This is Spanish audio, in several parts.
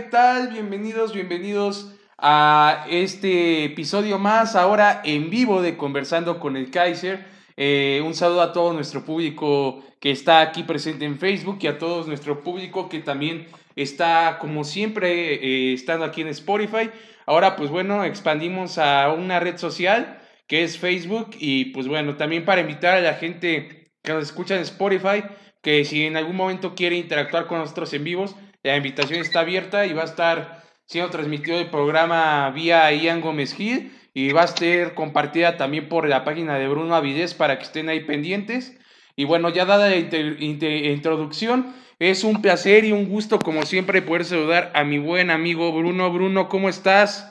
Hola, hola, ¿qué tal? Bienvenidos, bienvenidos a este episodio más, ahora en vivo de Conversando con el Kaiser. Eh, un saludo a todo nuestro público que está aquí presente en Facebook y a todo nuestro público que también está, como siempre, eh, estando aquí en Spotify. Ahora, pues bueno, expandimos a una red social que es Facebook y pues bueno, también para invitar a la gente que nos escucha en Spotify, que si en algún momento quiere interactuar con nosotros en vivos, la invitación está abierta y va a estar siendo transmitido el programa vía Ian Gómez Gil y va a ser compartida también por la página de Bruno Avidez para que estén ahí pendientes. Y bueno, ya dada la introducción, es un placer y un gusto como siempre poder saludar a mi buen amigo Bruno. Bruno, ¿cómo estás?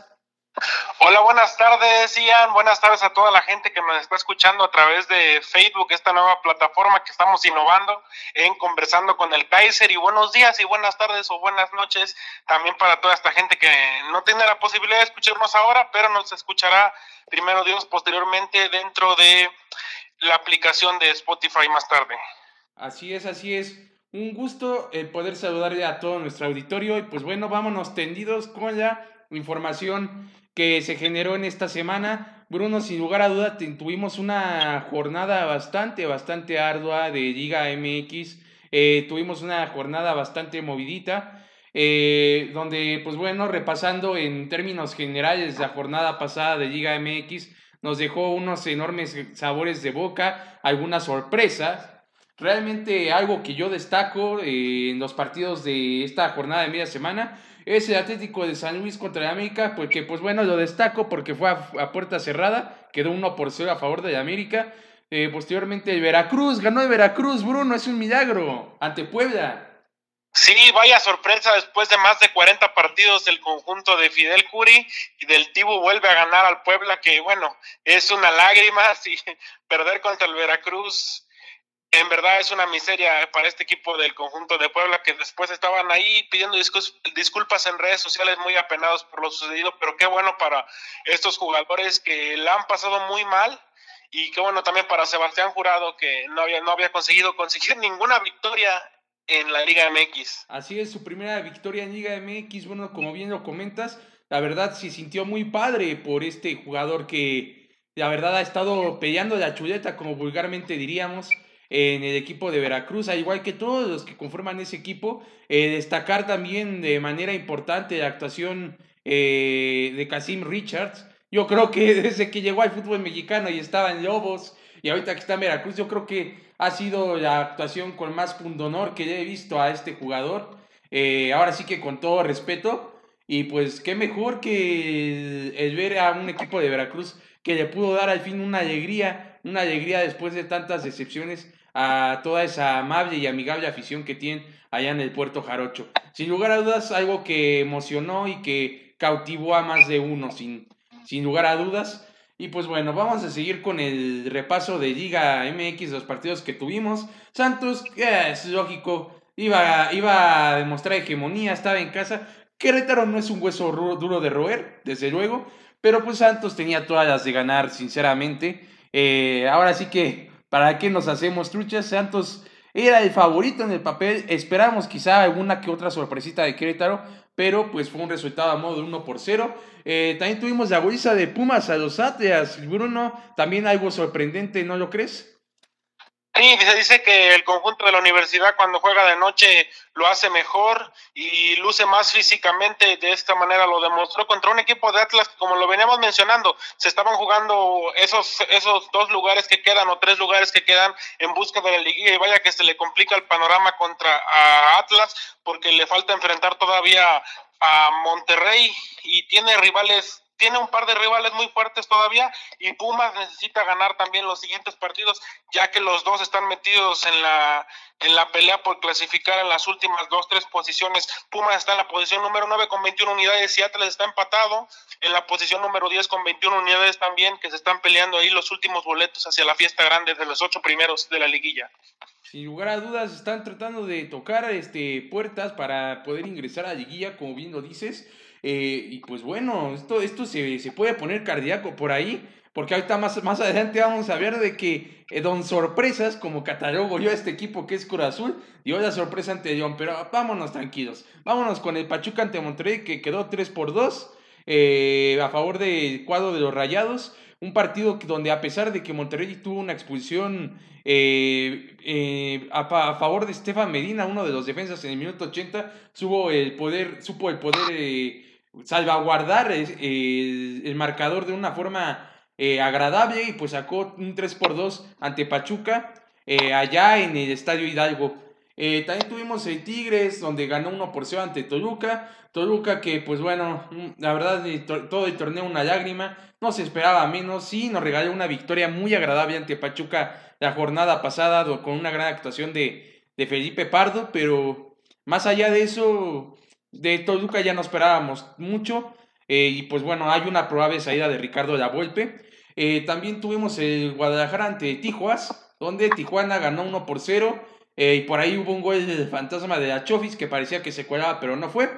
Hola, buenas tardes, Ian. Buenas tardes a toda la gente que nos está escuchando a través de Facebook, esta nueva plataforma que estamos innovando en Conversando con el Kaiser. Y buenos días y buenas tardes o buenas noches también para toda esta gente que no tiene la posibilidad de escucharnos ahora, pero nos escuchará primero Dios posteriormente dentro de la aplicación de Spotify más tarde. Así es, así es. Un gusto el poder saludarle a todo nuestro auditorio y pues bueno, vámonos tendidos con la información que se generó en esta semana. Bruno, sin lugar a duda, tuvimos una jornada bastante, bastante ardua de Liga MX. Eh, tuvimos una jornada bastante movidita, eh, donde, pues bueno, repasando en términos generales la jornada pasada de Liga MX, nos dejó unos enormes sabores de boca, algunas sorpresas. Realmente algo que yo destaco eh, en los partidos de esta jornada de media semana es el Atlético de San Luis contra el América, porque pues bueno, lo destaco porque fue a, puerta cerrada, quedó 1 por 0 a favor de América. Eh, posteriormente Veracruz, ganó el Veracruz, Bruno, es un milagro, ante Puebla. Sí, vaya sorpresa, después de más de 40 partidos del conjunto de Fidel Curi y del Tibu vuelve a ganar al Puebla, que bueno, es una lágrima, si perder contra el Veracruz en verdad es una miseria para este equipo del conjunto de Puebla que después estaban ahí pidiendo disculpas en redes sociales muy apenados por lo sucedido, pero qué bueno para estos jugadores que la han pasado muy mal y qué bueno también para Sebastián Jurado que no había, no había conseguido conseguir ninguna victoria en la Liga MX. Así es, su primera victoria en Liga MX, bueno, como bien lo comentas, la verdad se sintió muy padre por este jugador que la verdad ha estado peleando la chuleta, como vulgarmente diríamos en el equipo de Veracruz, al igual que todos los que conforman ese equipo. Eh, destacar también de manera importante la actuación eh, de Casim Richards. Yo creo que desde que llegó al fútbol mexicano y estaba en Lobos y ahorita que está en Veracruz, yo creo que ha sido la actuación con más pundonor que he visto a este jugador. Eh, ahora sí que con todo respeto. Y pues qué mejor que el ver a un equipo de Veracruz que le pudo dar al fin una alegría, una alegría después de tantas decepciones a toda esa amable y amigable afición que tienen allá en el puerto Jarocho. Sin lugar a dudas, algo que emocionó y que cautivó a más de uno, sin, sin lugar a dudas. Y pues bueno, vamos a seguir con el repaso de Liga MX, los partidos que tuvimos. Santos, es lógico, iba, iba a demostrar hegemonía, estaba en casa. Querétaro no es un hueso duro de roer, desde luego, pero pues Santos tenía todas las de ganar, sinceramente. Eh, ahora sí que ¿Para qué nos hacemos truchas? Santos era el favorito en el papel. Esperamos quizá alguna que otra sorpresita de Querétaro, pero pues fue un resultado a modo de 1 por 0. Eh, también tuvimos la goliza de Pumas a los Atleas. Bruno, también algo sorprendente, ¿no lo crees? Sí, se dice que el conjunto de la universidad cuando juega de noche lo hace mejor y luce más físicamente. De esta manera lo demostró contra un equipo de Atlas, como lo veníamos mencionando, se estaban jugando esos, esos dos lugares que quedan o tres lugares que quedan en busca de la liguilla y vaya que se le complica el panorama contra Atlas porque le falta enfrentar todavía a Monterrey y tiene rivales tiene un par de rivales muy fuertes todavía y Pumas necesita ganar también los siguientes partidos, ya que los dos están metidos en la, en la pelea por clasificar en las últimas dos, tres posiciones. Pumas está en la posición número 9 con 21 unidades y Atlas está empatado en la posición número 10 con 21 unidades también, que se están peleando ahí los últimos boletos hacia la fiesta grande de los ocho primeros de la liguilla. Sin lugar a dudas, están tratando de tocar este, puertas para poder ingresar a la liguilla, como bien lo dices. Eh, y pues bueno, esto, esto se, se, puede poner cardíaco por ahí. porque ahorita más, más adelante vamos a ver de que eh, Don Sorpresas, como catalogo yo a este equipo que es Cruz Azul, dio la sorpresa ante León, pero vámonos tranquilos, vámonos con el Pachuca ante Monterrey que quedó 3 por 2 eh, a favor del cuadro de los Rayados, un partido donde a pesar de que Monterrey tuvo una expulsión eh, a, favor de Estefan Medina, uno de los defensas en el minuto 80, supo el poder, supo el poder salvaguardar el marcador de una forma eh, agradable y pues sacó un 3 por 2 ante Pachuca eh, allá en el Estadio Hidalgo. Eh, también tuvimos el Tigres donde ganó 1 por 0 ante Toluca. Toluca que pues bueno, mm, la verdad todo el torneo una lágrima, no se esperaba menos, sí nos regaló una victoria muy agradable ante Pachuca la jornada pasada con una gran actuación de, de Felipe Pardo, pero más allá de eso, de Toluca ya no esperábamos mucho. y pues bueno, hay una probable salida de Ricardo La Volpe. Eh, también tuvimos el Guadalajara ante Tijuas, donde Tijuana ganó 1 por 0. Eh, y por ahí hubo un gol del fantasma de Achofis que parecía que se colaba, pero no fue.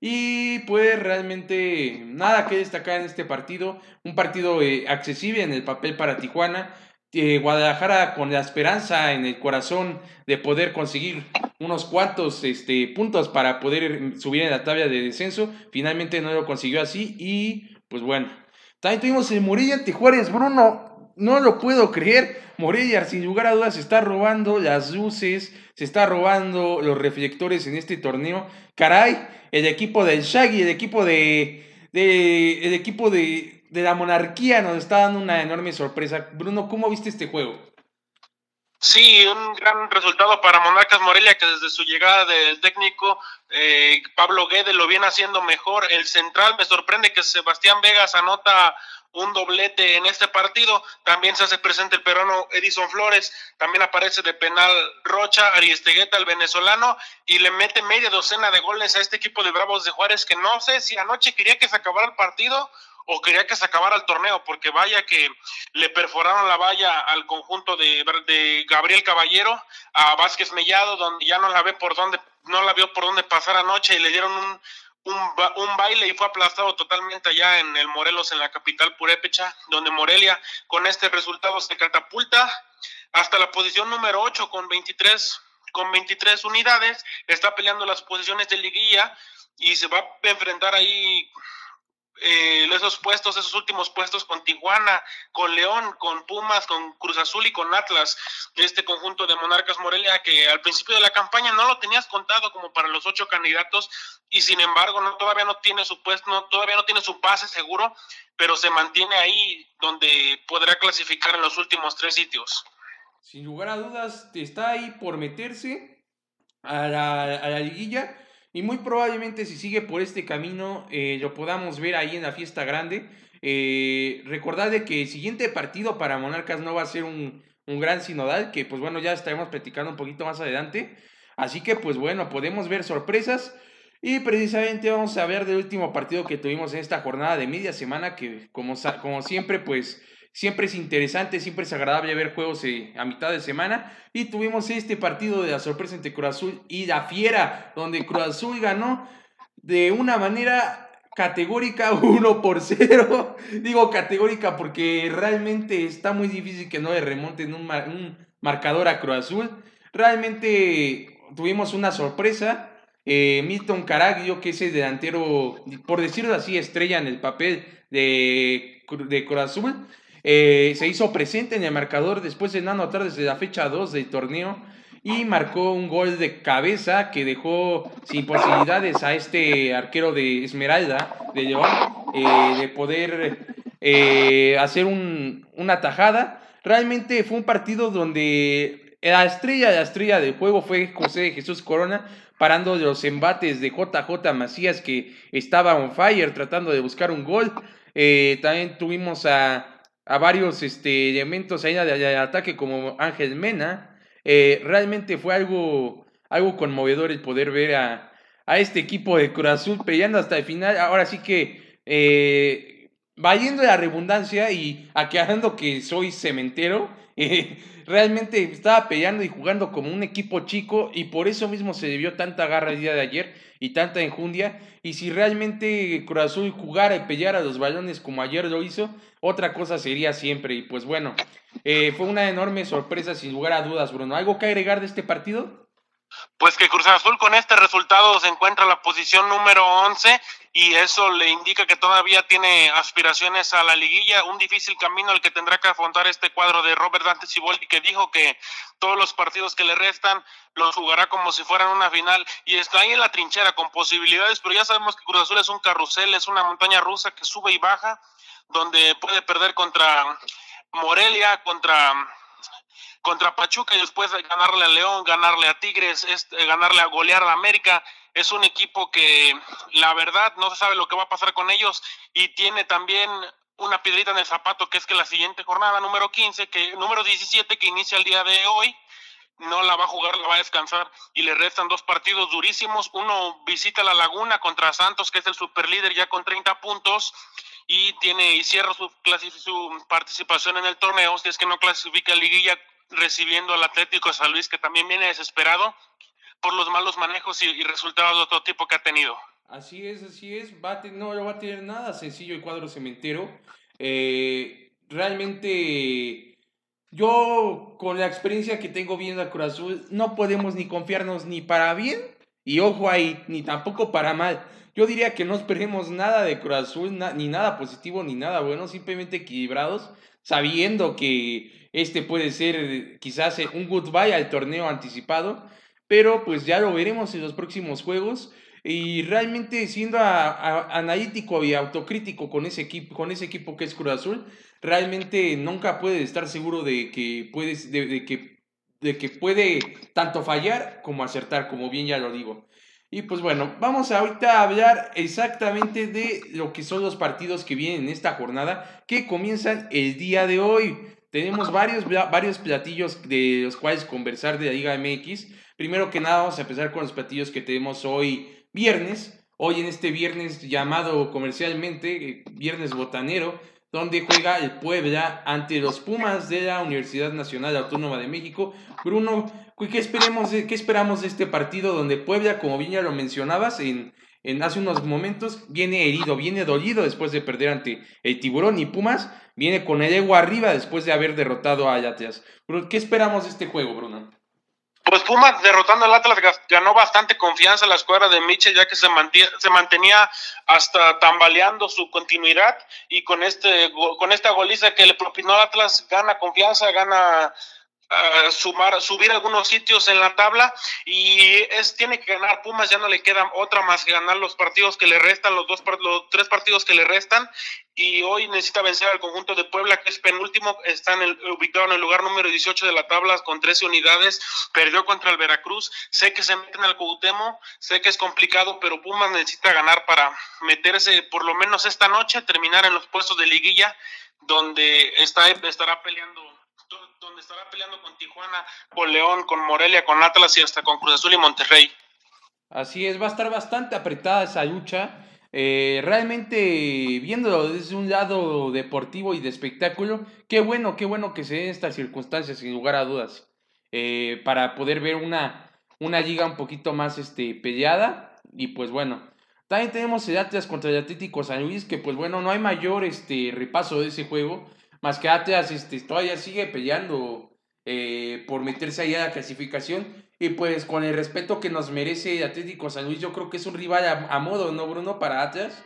Y pues realmente nada que destacar en este partido. Un partido eh, accesible en el papel para Tijuana. Guadalajara con la esperanza en el corazón de poder conseguir unos cuantos este, puntos para poder subir en la tabla de descenso. Finalmente no lo consiguió así y pues bueno, también tuvimos el Morilla ante Juárez, Bruno. No lo puedo creer. Morilla, sin lugar a dudas, se está robando las luces, se está robando los reflectores en este torneo. Caray, el equipo del Shaggy, el equipo de el equipo de, de la monarquía nos está dando una enorme sorpresa. Bruno, ¿cómo viste este juego? Sí, un gran resultado para Monarcas Morelia que desde su llegada del técnico eh, Pablo Guede lo viene haciendo mejor. El central me sorprende que Sebastián Vegas anota un doblete en este partido. También se hace presente el peruano Edison Flores. También aparece de penal Rocha, Ariestegueta, el venezolano, y le mete media docena de goles a este equipo de Bravos de Juárez que no sé si anoche quería que se acabara el partido o quería que se acabara el torneo, porque vaya que le perforaron la valla al conjunto de, de Gabriel Caballero, a Vázquez Mellado, donde ya no la ve por dónde, no la vio por dónde pasar anoche y le dieron un, un, baile y fue aplastado totalmente allá en el Morelos, en la capital purépecha, donde Morelia con este resultado se catapulta hasta la posición número 8 con 23, con 23 unidades, está peleando las posiciones de liguilla y se va a enfrentar ahí eh, esos puestos, esos últimos puestos con Tijuana, con León, con Pumas, con Cruz Azul y con Atlas, este conjunto de Monarcas Morelia que al principio de la campaña no lo tenías contado como para los ocho candidatos y sin embargo no todavía no tiene su puesto, no, todavía no tiene su pase seguro, pero se mantiene ahí donde podrá clasificar en los últimos tres sitios. Sin lugar a dudas, está ahí por meterse a la, a la liguilla y muy probablemente si sigue por este camino eh, lo podamos ver ahí en la fiesta grande. Eh, recordad de que el siguiente partido para Monarcas no va a ser un, un gran sinodal, que pues bueno, ya estaremos platicando un poquito más adelante. Así que pues bueno, podemos ver sorpresas. Y precisamente vamos a ver del último partido que tuvimos en esta jornada de media semana, que como, como siempre pues Siempre es interesante, siempre es agradable ver juegos eh, a mitad de semana. Y tuvimos este partido de la sorpresa entre Cruz Azul y la Fiera, donde Cruz ganó de una manera categórica 1 por 0. Digo categórica porque realmente está muy difícil que no le remonten un, un marcador a Cruz. Realmente tuvimos una sorpresa. Eh, Milton Caraglio, que es el delantero, por decirlo así, estrella en el papel de, de Cruz eh, se hizo presente en el marcador después de no anotar desde la fecha 2 del torneo y marcó un gol de cabeza que dejó sin posibilidades a este arquero de Esmeralda de León eh, de poder eh, hacer una tajada. Realmente fue un partido donde la estrella, la estrella del juego fue José Jesús Corona, parando los embates de JJ Macías que estaba on fire tratando de buscar un gol. también tuvimos a a varios este, elementos ahí de, ataque como Ángel Mena. Eh, realmente fue algo, algo conmovedor el poder ver a, a este equipo de Cruz Azul peleando hasta el final. Ahora sí que eh, vayendo de la redundancia y aclarando que soy cementero, eh, realmente estaba peleando y jugando como un equipo chico y por eso mismo se debió tanta garra el día de ayer y tanta enjundia. Y si realmente Cruz Azul jugara y peleara los balones como ayer lo hizo, otra cosa sería siempre. Y pues bueno, eh, fue una enorme sorpresa sin lugar a dudas, Bruno. ¿Algo que agregar de este partido? Pues que Cruz Azul con este resultado se encuentra en la posición número 11 y eso le indica que todavía tiene aspiraciones a la liguilla, un difícil camino al que tendrá que afrontar este cuadro de Robert Dante Ciboldi que dijo que todos los partidos que le restan los jugará como si fueran una final y está ahí en la trinchera con posibilidades, pero ya sabemos que Cruz Azul es un carrusel, es una montaña rusa que sube y baja, donde puede perder contra Morelia, contra contra Pachuca y después ganarle a León, ganarle a Tigres, este, ganarle a golear a América. Es un equipo que la verdad no se sabe lo que va a pasar con ellos y tiene también una piedrita en el zapato que es que la siguiente jornada número 15, que número 17 que inicia el día de hoy, no la va a jugar, la va a descansar y le restan dos partidos durísimos. Uno visita la Laguna contra Santos, que es el superlíder ya con 30 puntos y tiene y cierra su, su participación en el torneo, si es que no clasifica liguilla recibiendo al Atlético de San Luis, que también viene desesperado por los malos manejos y, resultados de otro tipo que ha tenido. Así es, así es. Va no va a tener nada sencillo el cuadro cementero. Eh, realmente, yo con la experiencia que tengo viendo a Cruz Azul, no podemos ni confiarnos ni para bien, y ojo ahí, ni tampoco para mal. Yo diría que no esperemos nada de Cruz Azul, ni nada positivo, ni nada bueno, simplemente equilibrados, sabiendo que este puede ser quizás un goodbye al torneo anticipado, pero pues ya lo veremos en los próximos juegos. Y realmente siendo analítico y autocrítico con ese, equipo, con ese equipo que es Cruz Azul, realmente nunca puede estar seguro de que, puedes, de, que, de que puede tanto fallar como acertar, como bien ya lo digo. Y pues bueno, vamos ahorita a hablar exactamente de lo que son los partidos que vienen en esta jornada, que comienzan el día de hoy. Tenemos varios, varios platillos de los cuales conversar de la Liga MX. Primero que nada, vamos a empezar con los platillos que tenemos hoy viernes. Hoy en este viernes llamado comercialmente eh, Viernes Botanero, donde juega el Puebla ante los Pumas de la Universidad Nacional Autónoma de México. Bruno, ¿qué, esperemos qué esperamos de este partido donde Puebla, como bien ya lo mencionabas en, en hace unos momentos, viene herido, viene dolido después de perder ante el Tiburón y Pumas? viene con el ego arriba después de haber derrotado a Atlas. ¿Qué esperamos de este juego, Bruno? Pues Pumas derrotando al Atlas ganó bastante confianza la escuadra de Michel ya que se, se mantenía hasta tambaleando su continuidad y con este con esta goliza que le propinó al Atlas gana confianza, gana sumar, subir algunos sitios en la tabla y es tiene que ganar Pumas, ya no le queda otra más que ganar los partidos que le restan, los dos los tres partidos que le restan. Y hoy necesita vencer al conjunto de Puebla que es penúltimo, está en el, ubicado en el lugar número 18 de la tabla con 13 unidades, perdió contra el Veracruz, sé que se meten al Cuauhtémoc, sé que es complicado, pero Pumas necesita ganar para meterse por lo menos esta noche, terminar en los puestos de liguilla donde está, estará peleando donde estará peleando con Tijuana, con León, con Morelia, con Atlas y hasta con Cruz Azul y Monterrey. Así es, va a estar bastante apretada esa lucha. Eh, realmente, viéndolo desde un lado deportivo y de espectáculo, qué bueno, qué bueno que se den estas circunstancias, sin lugar a dudas, eh, para poder ver una, una liga un poquito más este, peleada. Y pues bueno, también tenemos el Atlas contra el Atlético San Luis, que pues bueno, no hay mayor este, repaso de ese juego. Más que Atlas este, todavía sigue peleando eh, por meterse ahí a la clasificación. Y pues con el respeto que nos merece Atlético San Luis, yo creo que es un rival a, a modo, ¿no, Bruno? Para Atlas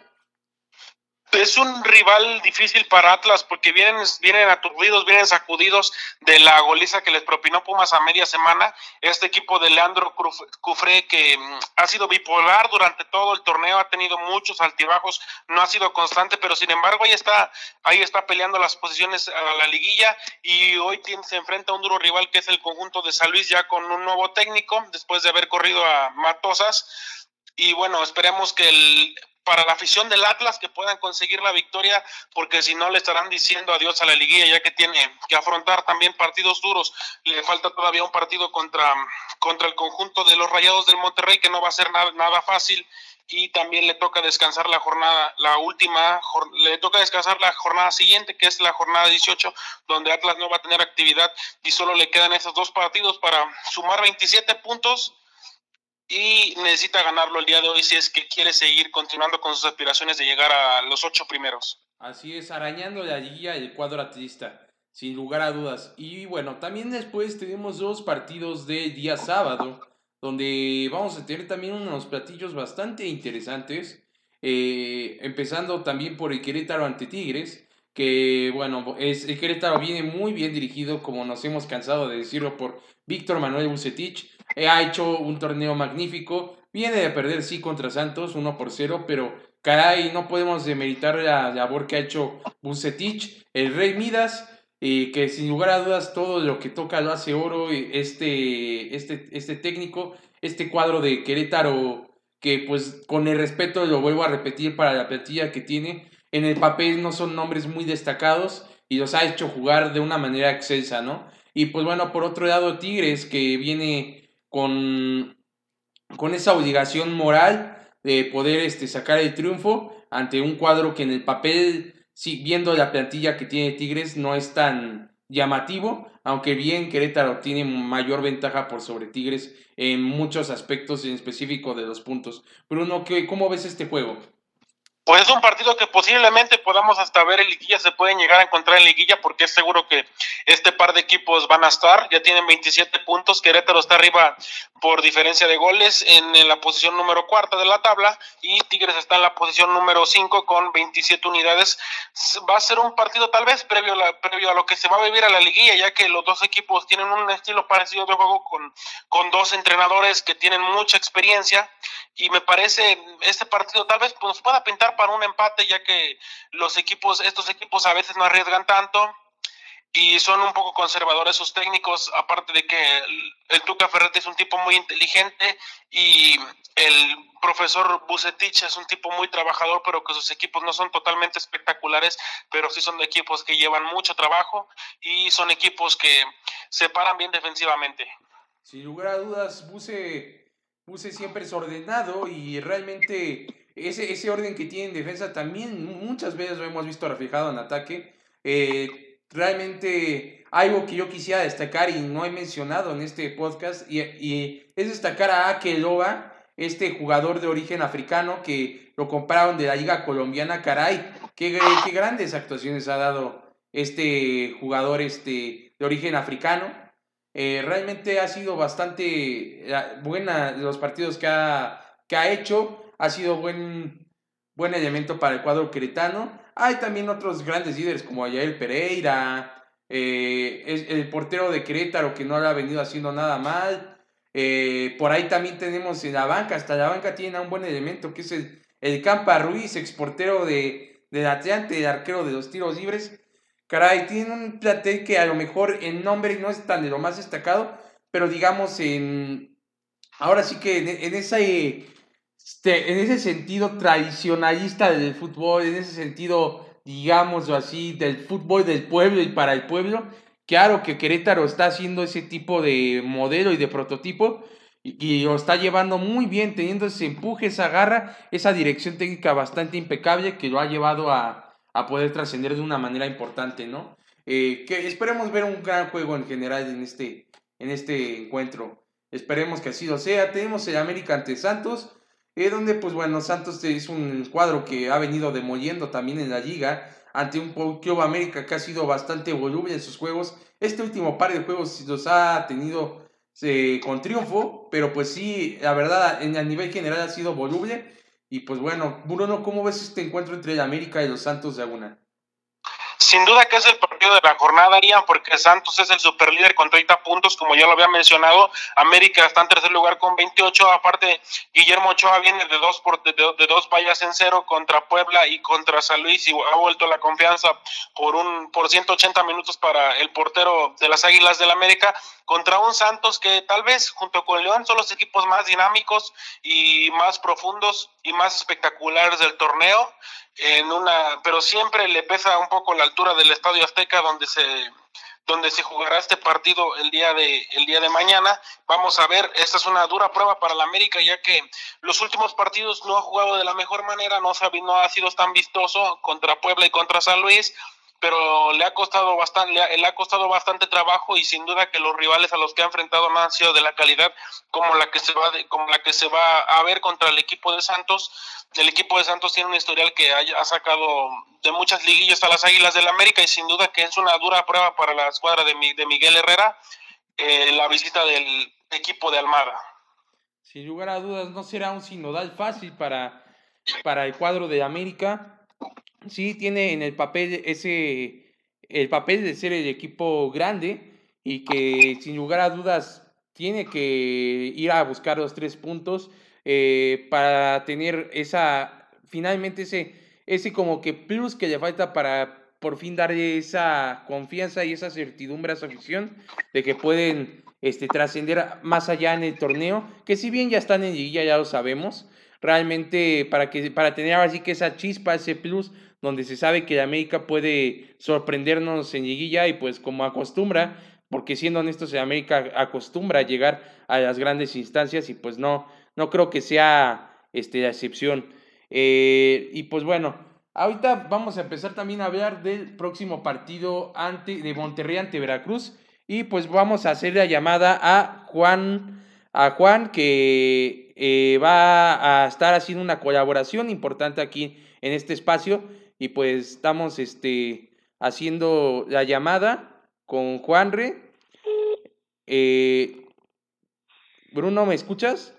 es un rival difícil para Atlas porque vienen, vienen aturdidos, vienen sacudidos de la goliza que les propinó Pumas a media semana. Este equipo de Leandro Cufré que mm, ha sido bipolar durante todo el torneo, ha tenido muchos altibajos, no ha sido constante, pero sin embargo ahí está, ahí está peleando las posiciones a la liguilla y hoy se enfrenta a un duro rival que es el conjunto de San Luis ya con un nuevo técnico después de haber corrido a Matosas. Y bueno, esperemos que el para la afición del Atlas que puedan conseguir la victoria, porque si no le estarán diciendo adiós a la liguilla, ya que tiene que afrontar también partidos duros. Le falta todavía un partido contra, contra el conjunto de los Rayados del Monterrey, que no va a ser nada, nada fácil. y también le toca descansar la jornada, la última, le toca descansar la jornada siguiente, que es la jornada 18, donde Atlas no va a tener actividad y solo le quedan esos dos partidos para sumar 27 puntos y necesita ganarlo el día de hoy si es que quiere seguir continuando con sus aspiraciones de llegar a los ocho primeros. Así es, arañando la guía el cuadro atlista, sin lugar a dudas. Y bueno, también después tenemos dos partidos de día sábado, donde vamos a tener también unos platillos bastante interesantes. Eh, empezando también por el Querétaro ante Tigres, que bueno, es, el Querétaro viene muy bien dirigido, como nos hemos cansado de decirlo, por Víctor Manuel Bucetich ha hecho un torneo magnífico. Viene de perder, sí, contra Santos, 1 por 0, pero caray, no podemos demeritar la labor que ha hecho Bucetich, el Rey Midas, eh, que sin lugar a dudas todo lo que toca lo hace oro. Este, este, este técnico, este cuadro de Querétaro, que pues con el respeto lo vuelvo a repetir para la plantilla que tiene, en el papel no son nombres muy destacados y los ha hecho jugar de una manera excelsa, ¿no? Y pues bueno, por otro lado, Tigres, que viene con, con esa obligación moral de poder este, sacar el triunfo ante un cuadro que en el papel, sí, viendo la plantilla que tiene Tigres, no es tan llamativo, aunque bien Querétaro tiene mayor ventaja por sobre Tigres en muchos aspectos, en específico de los puntos. Bruno, ¿cómo ves este juego? Pues es un partido que posiblemente podamos hasta ver en liguilla, se pueden llegar a encontrar en liguilla porque es seguro que este par de equipos van a estar, ya tienen 27 puntos, Querétaro está arriba por diferencia de goles en, la posición número cuarta de la tabla y Tigres está en la posición número 5 con 27 unidades. Va a ser un partido tal vez previo a, la, previo a lo que se va a vivir a la liguilla, ya que los dos equipos tienen un estilo parecido de juego con, con dos entrenadores que tienen mucha experiencia y me parece este partido tal vez nos pueda pintar para un empate, ya que los equipos, estos equipos a veces no arriesgan tanto y son un poco conservadores sus técnicos, aparte de que el, Tuca Ferretti es un tipo muy inteligente y el profesor Bucetich es un tipo muy trabajador, pero que sus equipos no son totalmente espectaculares, pero sí son equipos que llevan mucho trabajo y son equipos que se paran bien defensivamente. Sin lugar a dudas, Buce, Buce siempre es ordenado y realmente ese, ese orden que tiene en defensa también muchas veces lo hemos visto reflejado en ataque. Eh, realmente algo que yo quisiera destacar y no he mencionado en este podcast y, y es destacar a Akeloba, este jugador de origen africano que lo compraron de la liga colombiana, caray, qué, qué grandes actuaciones ha dado este jugador este, de origen africano. Eh, realmente ha sido bastante eh, buena los partidos que ha, que ha hecho ha sido buen, buen elemento para el cuadro queretano. Hay también otros grandes líderes como Ayael Pereira, eh, el portero de Querétaro que no ha venido haciendo nada mal. Eh, por ahí también tenemos en la banca, hasta la banca tiene un buen elemento que es el, el Campa Ruiz, exportero de, del Atlante, arquero de los tiros libres. Caray, tiene un plantel que a lo mejor en nombre no es tan de lo más destacado, pero digamos en... Ahora sí que en, en esa... Este, en ese sentido tradicionalista del fútbol, en ese sentido, digámoslo así, del fútbol del pueblo y para el pueblo, claro que Querétaro está haciendo ese tipo de modelo y de prototipo y, lo está llevando muy bien, teniendo ese empuje, esa garra, esa dirección técnica bastante impecable que lo ha llevado a, poder trascender de una manera importante, ¿no? Eh, que esperemos ver un gran juego en general en este, en este encuentro. Esperemos que así lo sea. Tenemos el América ante Santos. Eh, donde pues bueno, Santos es un cuadro que ha venido demoliendo también en la liga ante un Club América que ha sido bastante voluble en sus juegos. Este último par de juegos los ha tenido eh, con triunfo, pero pues sí, la verdad, en, a nivel general ha sido voluble. Y pues bueno, Bruno, ¿cómo ves este encuentro entre el América y los Santos de Aguna? Sin duda que es el partido de la jornada, Ian, porque Santos es el superlíder con 30 puntos, como ya lo había mencionado. América está en tercer lugar con 28. Aparte, Guillermo Ochoa viene de dos, por, de, dos vallas en cero contra Puebla y contra San Luis y ha vuelto la confianza por, un, por 180 minutos para el portero de las Águilas del América contra un Santos que tal vez junto con León son los equipos más dinámicos y más profundos y más espectaculares del torneo en una, pero siempre le pesa un poco la altura del Estadio Azteca donde se donde se jugará este partido el día de el día de mañana. Vamos a ver, esta es una dura prueba para la América ya que los últimos partidos no ha jugado de la mejor manera, no, no ha sido tan vistoso contra Puebla y contra San Luis pero le ha costado bastante le ha, costado bastante trabajo y sin duda que los rivales a los que ha enfrentado no han sido de la calidad como la que se va como la que se va a ver contra el equipo de Santos. El equipo de Santos tiene un historial que ha, sacado de muchas liguillas a las Águilas del América y sin duda que es una dura prueba para la escuadra de, de Miguel Herrera eh, la visita del equipo de Almada. Sin lugar a dudas no será un sinodal fácil para para el cuadro de América sí tiene en el papel ese, el papel de ser el equipo grande y que sin lugar a dudas tiene que ir a buscar los tres puntos eh, para tener esa, finalmente ese, ese como que plus que le falta para por fin darle esa confianza y esa certidumbre a su afición de que pueden este, trascender más allá en el torneo, que si bien ya están en liguilla, ya lo sabemos, realmente para, que, para tener así que esa chispa, ese plus, donde se sabe que América puede sorprendernos en liguilla y pues como acostumbra, porque siendo honestos, América acostumbra a llegar a las grandes instancias y pues no, no creo que sea este, la excepción. Eh, y pues bueno, ahorita vamos a empezar también a hablar del próximo partido ante, de Monterrey ante Veracruz y pues vamos a hacer la llamada a Juan, a Juan que eh, va a estar haciendo una colaboración importante aquí en este espacio y pues estamos este, haciendo la llamada con Juanre. Eh, Bruno, ¿me escuchas?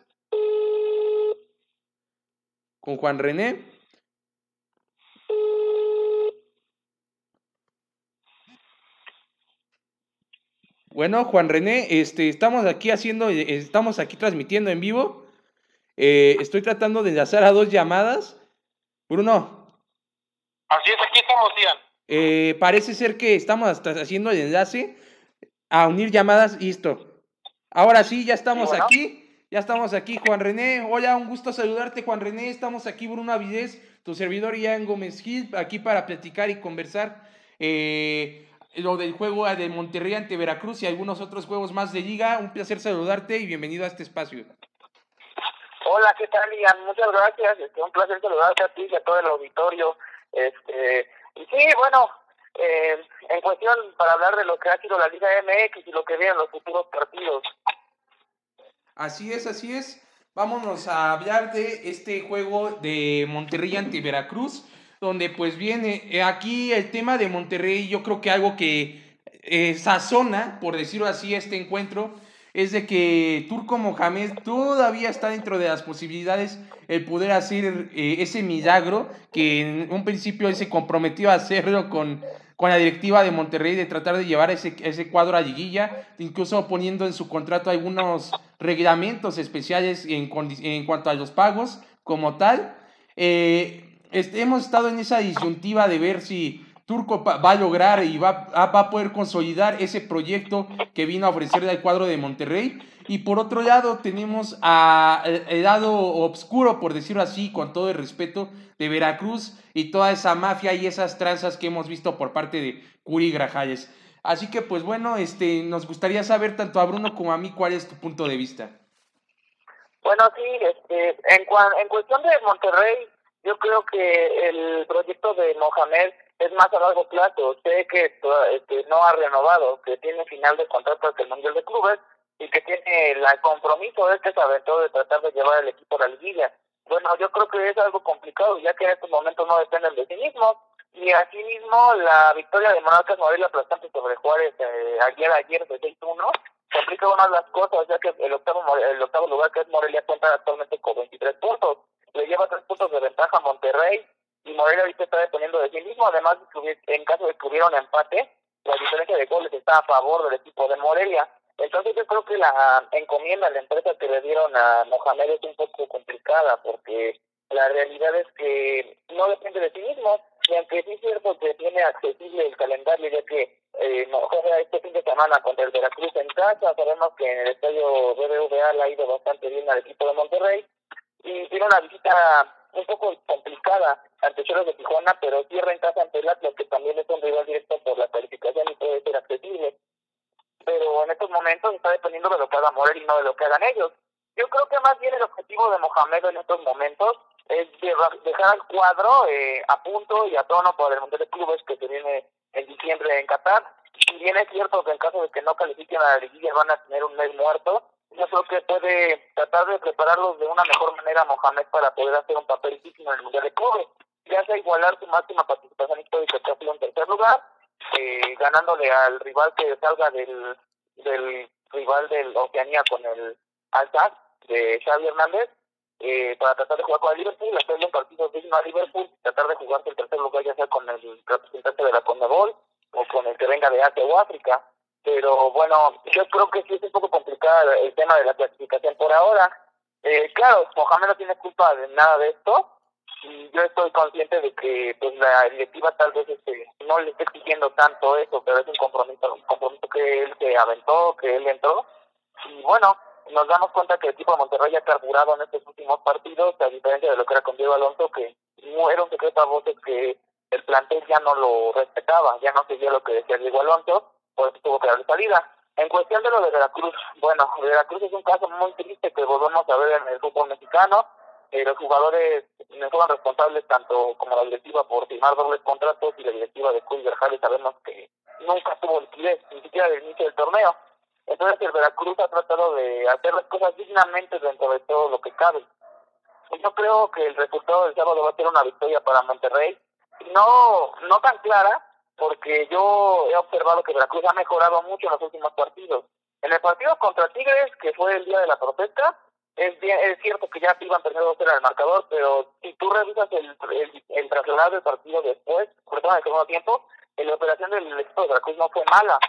Con Juan René. Bueno, Juan René, este, estamos aquí haciendo, estamos aquí transmitiendo en vivo. Eh, estoy tratando de enlazar a dos llamadas. Bruno, Así es, aquí estamos, Ian. Eh, parece ser que estamos hasta haciendo el enlace a unir llamadas y esto. Ahora sí, ya estamos aquí. Ya estamos aquí, Juan René. Hola, un gusto saludarte, Juan René. Estamos aquí, Bruno Avidez, tu servidor Ian Gómez Gil, aquí para platicar y conversar eh, lo del juego de Monterrey ante Veracruz y algunos otros juegos más de liga. Un placer saludarte y bienvenido a este espacio. Hola, ¿qué tal, Ian? Muchas gracias. Este, un placer saludarte a ti y a todo el auditorio. Este, y sí, bueno, eh, en cuestión para hablar de lo que ha sido la Liga MX y lo que vienen los futuros partidos. Así es, así es. Vámonos a hablar de este juego de Monterrey ante Veracruz, donde pues viene eh, aquí el tema de Monterrey, yo creo que algo que eh, sazona, por decirlo así, este encuentro, es de que Turco Mohamed todavía está dentro de las posibilidades el poder hacer eh, ese milagro que en un principio él se comprometió a hacerlo con, con la directiva de Monterrey de tratar de llevar ese, ese cuadro a liguilla, incluso poniendo en su contrato algunos reglamentos especiales en, cuanto a los pagos como tal. Eh, este, hemos estado en esa disyuntiva de ver si Turco va a lograr y va, va a poder consolidar ese proyecto que vino a ofrecerle al cuadro de Monterrey. Y por otro lado tenemos a, el lado oscuro, por decirlo así, con todo el respeto, de Veracruz y toda esa mafia y esas tranzas que hemos visto por parte de Curi Grajales. Así que pues bueno, este, nos gustaría saber tanto a Bruno como a mí cuál es tu punto de vista. Bueno, sí, este, en, en cuestión de Monterrey, yo creo que el proyecto de Mohamed es más a largo plazo. Sé que este, no ha renovado, que tiene final de contrato hasta el Mundial de Clubes y que tiene el compromiso de este aventó de tratar de llevar el equipo a la liguilla. Bueno, yo creo que es algo complicado, ya que en estos momentos no dependen de sí mismos. Y asimismo, la victoria de Monarcas Morelia aplastante sobre Juárez eh, ayer, ayer de 6-1 complica de las cosas, ya que el octavo, el octavo lugar, que es Morelia, cuenta actualmente con 23 puntos. Le lleva 3 puntos de ventaja a Monterrey y Morelia ahorita está dependiendo de sí mismo. Además, en caso de que hubiera un empate, la diferencia de goles está a favor del equipo de Morelia. Entonces yo creo que la encomienda, la empresa que le dieron a Mohamed es un poco complicada porque la realidad es que no depende de sí mismo y aunque sí es cierto que tiene accesible el calendario ya que eh, este fin de semana contra el Veracruz en casa, sabemos que en el estadio BBVA le ha ido bastante bien al equipo de Monterrey y tiene una visita un poco complicada ante Choros de Tijuana, pero cierra en casa ante el Atlas, que también es un rival directo por la calificación y puede ser accesible. Pero en estos momentos está dependiendo de lo que haga Morel y no de lo que hagan ellos. Yo creo que más bien el objetivo de Mohamed en estos momentos es dejar al cuadro eh, a punto y a tono por el Mundial de Clubes que se viene en diciembre en Qatar. Si bien es cierto que en caso de que no califiquen a la liguilla van a tener un mes muerto, yo creo que puede tratar de prepararlos de una mejor manera Mohamed para poder hacer un papel digno en el Mundial de Clubes, ya sea igualar su máxima participación histórica que ha sido en tercer lugar, eh, ganándole al rival que salga del, del rival del Oceanía con el Alta de Xavi Hernández eh, para tratar de jugar con el Liverpool, hacerle un partido digno a Liverpool, tratar de jugarse el tercer lugar ya sea con el representante de la Conmebol o con el que venga de Asia o África. Pero bueno, yo creo que sí es un poco complicado el tema de la clasificación por ahora. Eh, claro, Mohamed no tiene culpa de nada de esto y yo estoy consciente de que pues la directiva tal vez este, no le esté exigiendo tanto eso, pero es un compromiso, un compromiso que él se aventó, que él entró. Y bueno, nos damos cuenta que el equipo de Monterrey ha carburado en estos últimos partidos, a diferencia de lo que era con Diego Alonso, que no era un secreto a voces que el plantel ya no lo respetaba, ya no seguía lo que decía Diego Alonso, por eso tuvo que darle salida. En cuestión de lo de Veracruz, bueno, Veracruz es un caso muy triste que volvemos a ver en el fútbol mexicano. Eh, los jugadores no fueron responsables tanto como la directiva por firmar dobles contratos y la directiva de Cruz Verjales sabemos que nunca tuvo liquidez, ni siquiera del inicio del torneo. Entonces el Veracruz ha tratado de hacer las cosas dignamente dentro de todo lo que cabe. Yo creo que el resultado del sábado va a ser una victoria para Monterrey. No, no tan clara, porque yo he observado que Veracruz ha mejorado mucho en los últimos partidos. En el partido contra Tigres, que fue el día de la protesta, es, es cierto que ya iban perdiendo dos el marcador, pero si tú revisas el, el, el del partido después, sobre todo en el segundo tiempo, la operación del equipo de Veracruz no fue mala.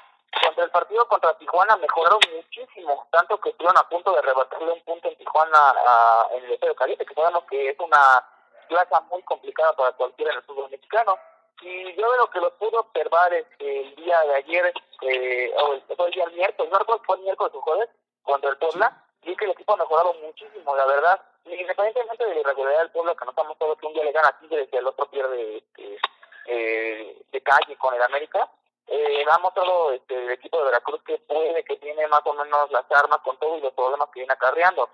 Contra el partido contra Tijuana mejoraron muchísimo, tanto que estuvieron a punto de rebatirle un punto en Tijuana a, en el Estadio Caliente, que sabemos que es una plaza muy complicada para cualquiera en el fútbol mexicano. Y yo de lo que lo pude observar es que el día de ayer, eh, o el, el día miércoles, no recuerdo fue el miércoles o jueves, contra el Puebla, vi que el equipo ha mejorado muchísimo, la verdad. Independientemente de la irregularidad del Puebla, que no estamos todos que un día le gana a Tigres y el otro pierde eh, de calle con el América, eh, ha mostrado este, el equipo de Veracruz que puede, que tiene más o menos las armas con todos los problemas que viene acarreando.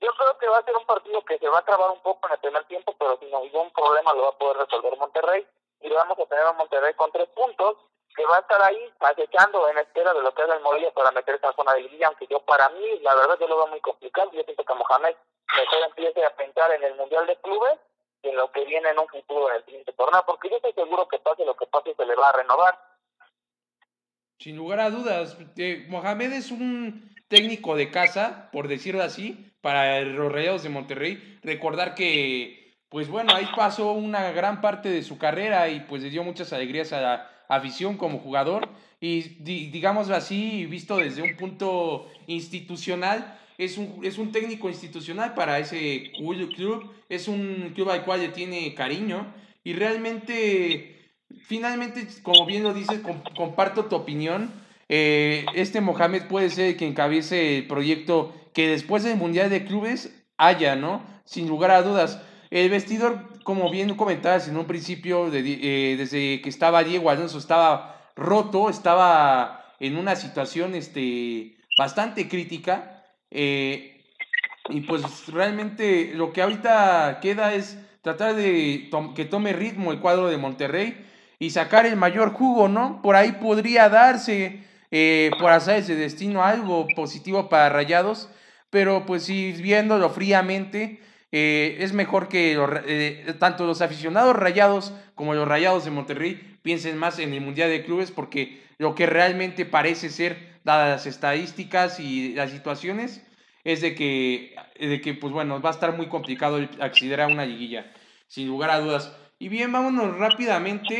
Yo creo que va a ser un partido que se va a trabar un poco en el primer tiempo, pero sin ningún problema lo va a poder resolver Monterrey. Y vamos a tener a Monterrey con tres puntos, que va a estar ahí acechando en espera de lo que haga el Morelia para meter esa zona de liguilla, aunque yo para mí, la verdad, yo lo veo muy complicado. Yo pienso que Mohamed mejor empiece a pensar en el Mundial de Clubes y en lo que viene en un futuro en el siguiente torneo, porque yo estoy seguro que pase lo que pase se le va a renovar. Sin lugar a dudas, eh, Mohamed es un técnico de casa, por decirlo así, para los Rayados de Monterrey. Recordar que, pues bueno, ahí pasó una gran parte de su carrera y pues le dio muchas alegrías a la afición como jugador. Y digámoslo así, visto desde un punto institucional, es un, es un técnico institucional para ese club, es un club al cual le tiene cariño y realmente, finalmente, como bien lo dices, comparto tu opinión. Eh, este Mohamed puede ser que encabece el proyecto que después del Mundial de Clubes haya, ¿no? Sin lugar a dudas. El vestidor, como bien comentabas en un principio, eh, desde que estaba Diego Alonso, estaba roto, estaba en una situación este, bastante crítica. Eh, y pues realmente lo que ahorita queda es tratar de que tome ritmo el cuadro de Monterrey y sacar el mayor jugo, ¿no? Por ahí podría darse, eh, por hacer ese destino, algo positivo para Rayados, pero pues si viéndolo fríamente, eh, es mejor que eh, tanto los aficionados rayados como los rayados de Monterrey piensen más en el Mundial de Clubes porque lo que realmente parece ser, dadas las estadísticas y las situaciones, es de que, de que pues bueno, va a estar muy complicado acceder a una liguilla, sin lugar a dudas. Y bien, vámonos rápidamente,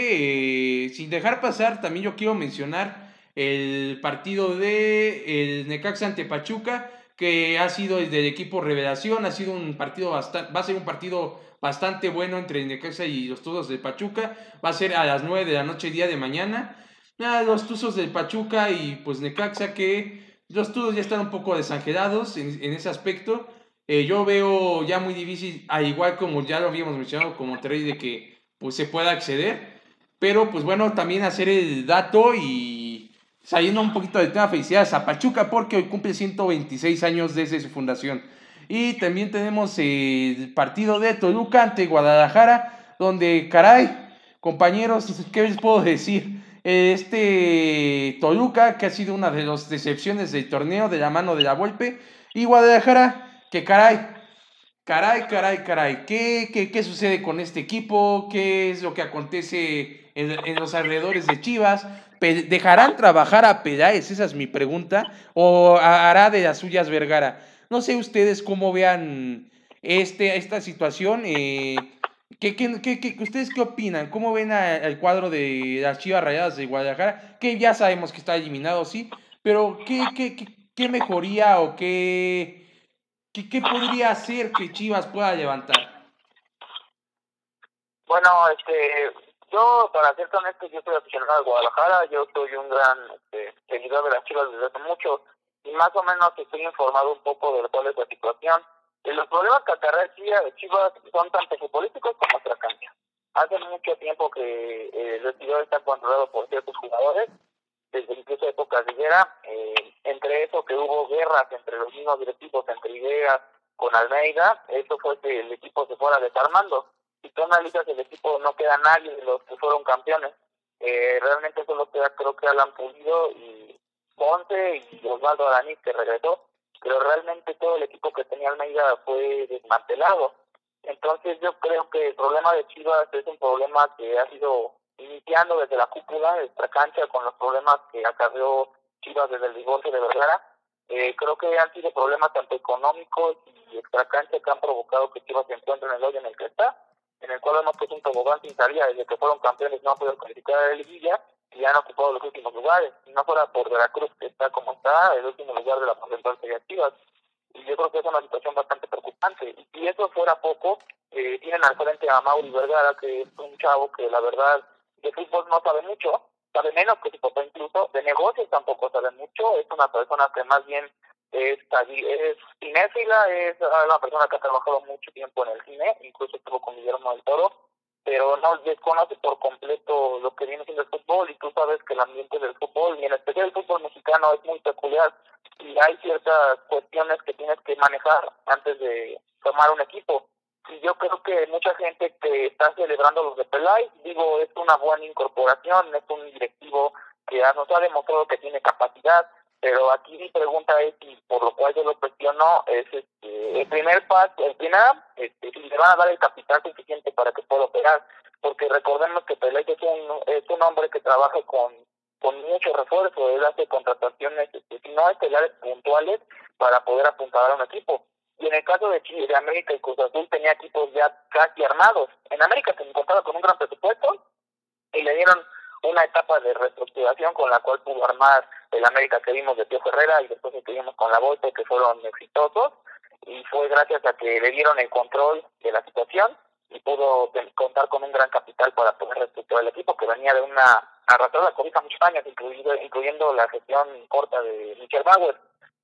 eh, sin dejar pasar, también yo quiero mencionar el partido de Necaxa ante Pachuca, que ha sido el del equipo Revelación, ha sido un partido bastante, va a ser un partido bastante bueno entre Necaxa y los Tuzos de Pachuca, va a ser a las 9 de la noche día de mañana. los Tuzos del Pachuca y pues Necaxa que los Tuzos ya están un poco desangelados en, ese aspecto. Eh, yo veo ya muy difícil, al igual como ya lo habíamos mencionado con Monterrey, de que pues se pueda acceder. Pero pues bueno, también hacer el dato y saliendo un poquito del tema, felicidades a Pachuca porque hoy cumple 126 años desde su fundación. Y también tenemos el partido de Toluca ante Guadalajara, donde, caray, compañeros, ¿qué les puedo decir? Este Toluca, que ha sido una de las decepciones del torneo de la mano de la Volpe, y Guadalajara, que caray, caray, caray, caray, ¿qué, qué, qué sucede con este equipo? ¿Qué es lo que acontece en, en los alrededores de Chivas? ¿Dejarán trabajar a Peláez? Esa es mi pregunta. ¿O hará de las suyas Vergara? No sé ustedes cómo vean este, esta situación. Eh, ¿qué, qué, qué, ¿Ustedes qué opinan? ¿Cómo ven el cuadro de las Chivas Rayadas de Guadalajara? Que ya sabemos que está eliminado, sí. Pero ¿qué, qué, qué, qué mejoría o qué, ¿Qué, ¿Qué, podría hacer que Chivas pueda levantar? Bueno, este, yo, para ser honesto, yo soy aficionado de Guadalajara, yo soy un gran este, seguidor de las Chivas desde hace mucho, y más o menos estoy informado un poco de cuál es la situación. Y los problemas que acarrea Chivas son tanto futbolísticos como otra cancha. Hace mucho tiempo que eh, el vestidor está controlado por ciertos jugadores, desde incluso épocas de guerra, eh, entre eso que hubo guerras entre los mismos directivos, entre Idea con Almeida, eso fue que el equipo se fuera desarmando. Si tú analizas el equipo, no queda nadie de los que fueron campeones. Eh, realmente solo queda, creo que Alan Pulido y Ponce y Osvaldo Araniz que regresó, pero realmente todo el equipo que tenía Almeida fue desmantelado. Entonces yo creo que el problema de Chivas es un problema que ha sido iniciando desde la cúpula de esta cancha con los problemas que acarreó Chivas desde el divorcio de Vergara. Eh, creo que han sido problemas tanto económicos y extracancha que han provocado que Chivas se encuentre en el hoyo en el que está, en el cual hemos puesto un tobogán sin salida desde que fueron campeones no han podido calificar a la liguilla y han ocupado los últimos lugares. Si no fuera por Veracruz, que está como está, el último lugar de la porcentual sería Chivas. Y yo creo que es una situación bastante preocupante. Y eso fuera poco, eh, tienen al frente a Mauri Vergara, que es un chavo que la verdad de fútbol no sabe mucho, sabe menos que su papá incluso, de negocios tampoco sabe mucho, es una persona que más bien es, es cinéfila, es una persona que ha trabajado mucho tiempo en el cine, incluso estuvo con Guillermo del Toro, pero no desconoce por completo lo que viene siendo el fútbol y tú sabes que el ambiente del fútbol y en especial el fútbol mexicano es muy peculiar y hay ciertas cuestiones que tienes que manejar antes de tomar un equipo. Y yo creo que mucha gente que está celebrando los de Pelay, digo, es una buena incorporación, es un directivo que nos ha demostrado que tiene capacidad, pero aquí mi pregunta es, y por lo cual yo lo cuestiono, es este, el primer paso, el primer, este, si le van a dar el capital suficiente para que pueda operar, porque recordemos que Pelay es un, es un hombre que trabaja con con mucho refuerzo, él hace contrataciones, este, si no estelares puntuales, para poder apuntar a un equipo y en el caso de Chile, de América y Cruz Azul tenía equipos ya casi armados. En América se encontraba con un gran presupuesto y le dieron una etapa de reestructuración con la cual pudo armar el América que vimos de Tío Herrera y después que vimos con la Volta que fueron exitosos y fue gracias a que le dieron el control de la situación y pudo contar con un gran capital para poder reestructurar el equipo que venía de una arrastrada cobija muchos años, incluyendo, incluyendo la gestión corta de Michel Bauer.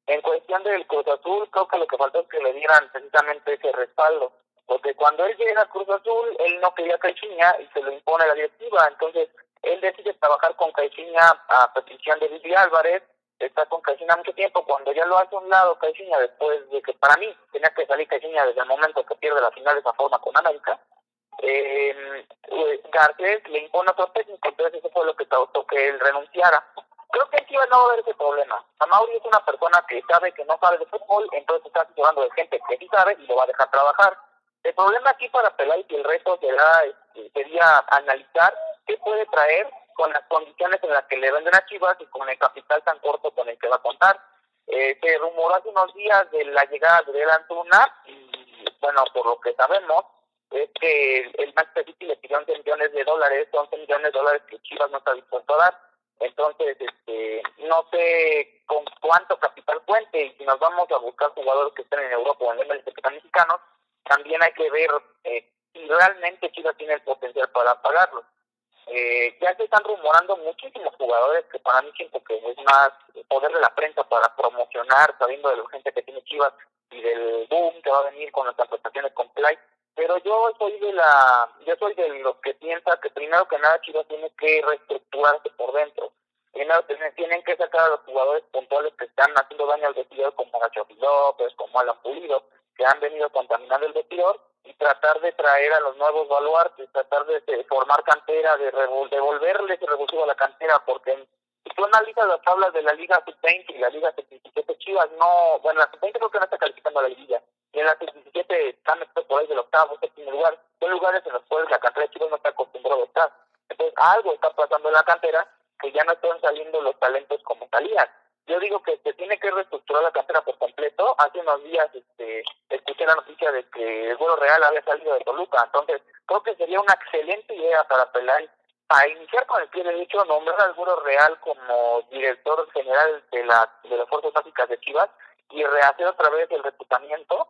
En cuestión del Cruz Azul, creo que lo que faltó es que le dieran precisamente ese respaldo, porque cuando él llega a Cruz Azul, él no quería Caixinha y se lo impone la directiva, entonces él decide trabajar con Caixinha a petición de Vivi Álvarez, está con Caixinha mucho tiempo, cuando ya lo hace a un lado Caixinha, después de que para mí tenía que salir Caixinha desde el momento que pierde la final de esa forma con América, eh, Garcés le impone otro técnico, entonces eso fue lo que causó que él renunciara creo que aquí va a haber ese problema. Mauri es una persona que sabe que no sabe de fútbol, entonces está asesorando de gente que sí sabe y lo va a dejar trabajar. El problema aquí para Peláez y el resto será, este, sería analizar qué puede traer con las condiciones en las que le venden a Chivas y con el capital tan corto con el que va a contar. Eh, se rumoró hace unos días de la llegada de Antuna y, bueno, por lo que sabemos, es que el, Manchester le pidió 11 millones de dólares, 11 millones de dólares que Chivas no está dispuesto a dar. Entonces, este, no sé con cuánto capital cuente y si nos vamos a buscar jugadores que estén en Europa o en MLS mexicanos, también hay que ver eh, si realmente Chivas tiene el potencial para pagarlo. Eh, ya se están rumorando muchísimos jugadores que para mí siento que es más poder de la prensa para promocionar, sabiendo de la urgencia que tiene Chivas y del boom que va a venir con las prestaciones con Play. Pero yo soy de la, yo soy de los que piensa que primero que nada Chivas tiene que reestructurarse por dentro. Primero tienen que sacar a los jugadores puntuales que están haciendo daño al vestidor, como Nacho López, como Alan Pulido, que han venido contaminando el vestidor, y tratar de traer a los nuevos baluartes, tratar de, formar cantera, de devolverle ese revulsivo a la cantera, porque si tú analizas las tablas de la Liga Sub-20 y la Liga Sub-17, Chivas no, bueno, la Sub-20 creo que no está calificando a la Liga, y en la Sub-17 están por ahí del octavo, séptimo lugar, son lugares en los cuales la cantera de Chivas no está acostumbrado a estar. Entonces, algo está pasando en la cantera que ya no están saliendo los talentos como salían. Yo digo que se tiene que reestructurar la cantera por completo. Hace unos días este, escuché la noticia de que el vuelo real había salido de Toluca. Entonces, creo que sería una excelente idea para Pelay a iniciar con el pie derecho, nombrar al vuelo real como director general de, la, de las fuerzas básicas de Chivas y rehacer otra vez el reclutamiento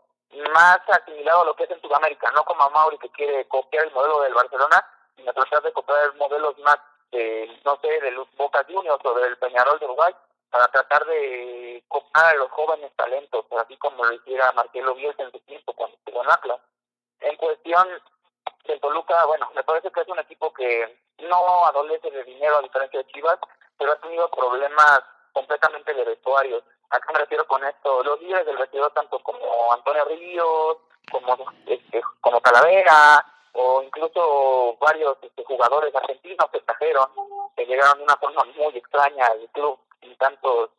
más asimilado a lo que es en Sudamérica, no como a Mauri que quiere copiar el modelo del Barcelona, sino tratar de copiar modelos más, de, no sé, de los Boca Juniors o del Peñarol de Uruguay, para tratar de copiar a los jóvenes talentos, así como lo hiciera Marcelo Bielsa en su tiempo cuando estuvo en Atlas. En cuestión del Toluca, bueno, me parece que es un equipo que no adolece de dinero a diferencia de Chivas, pero ha tenido problemas completamente de vestuarios. ¿A qué me refiero con esto? Los líderes del vestidor, tanto como Antonio Ríos, como, este, como Calavera, o incluso varios este, jugadores argentinos que trajeron, que llegaron de una forma muy extraña al club sin tantos,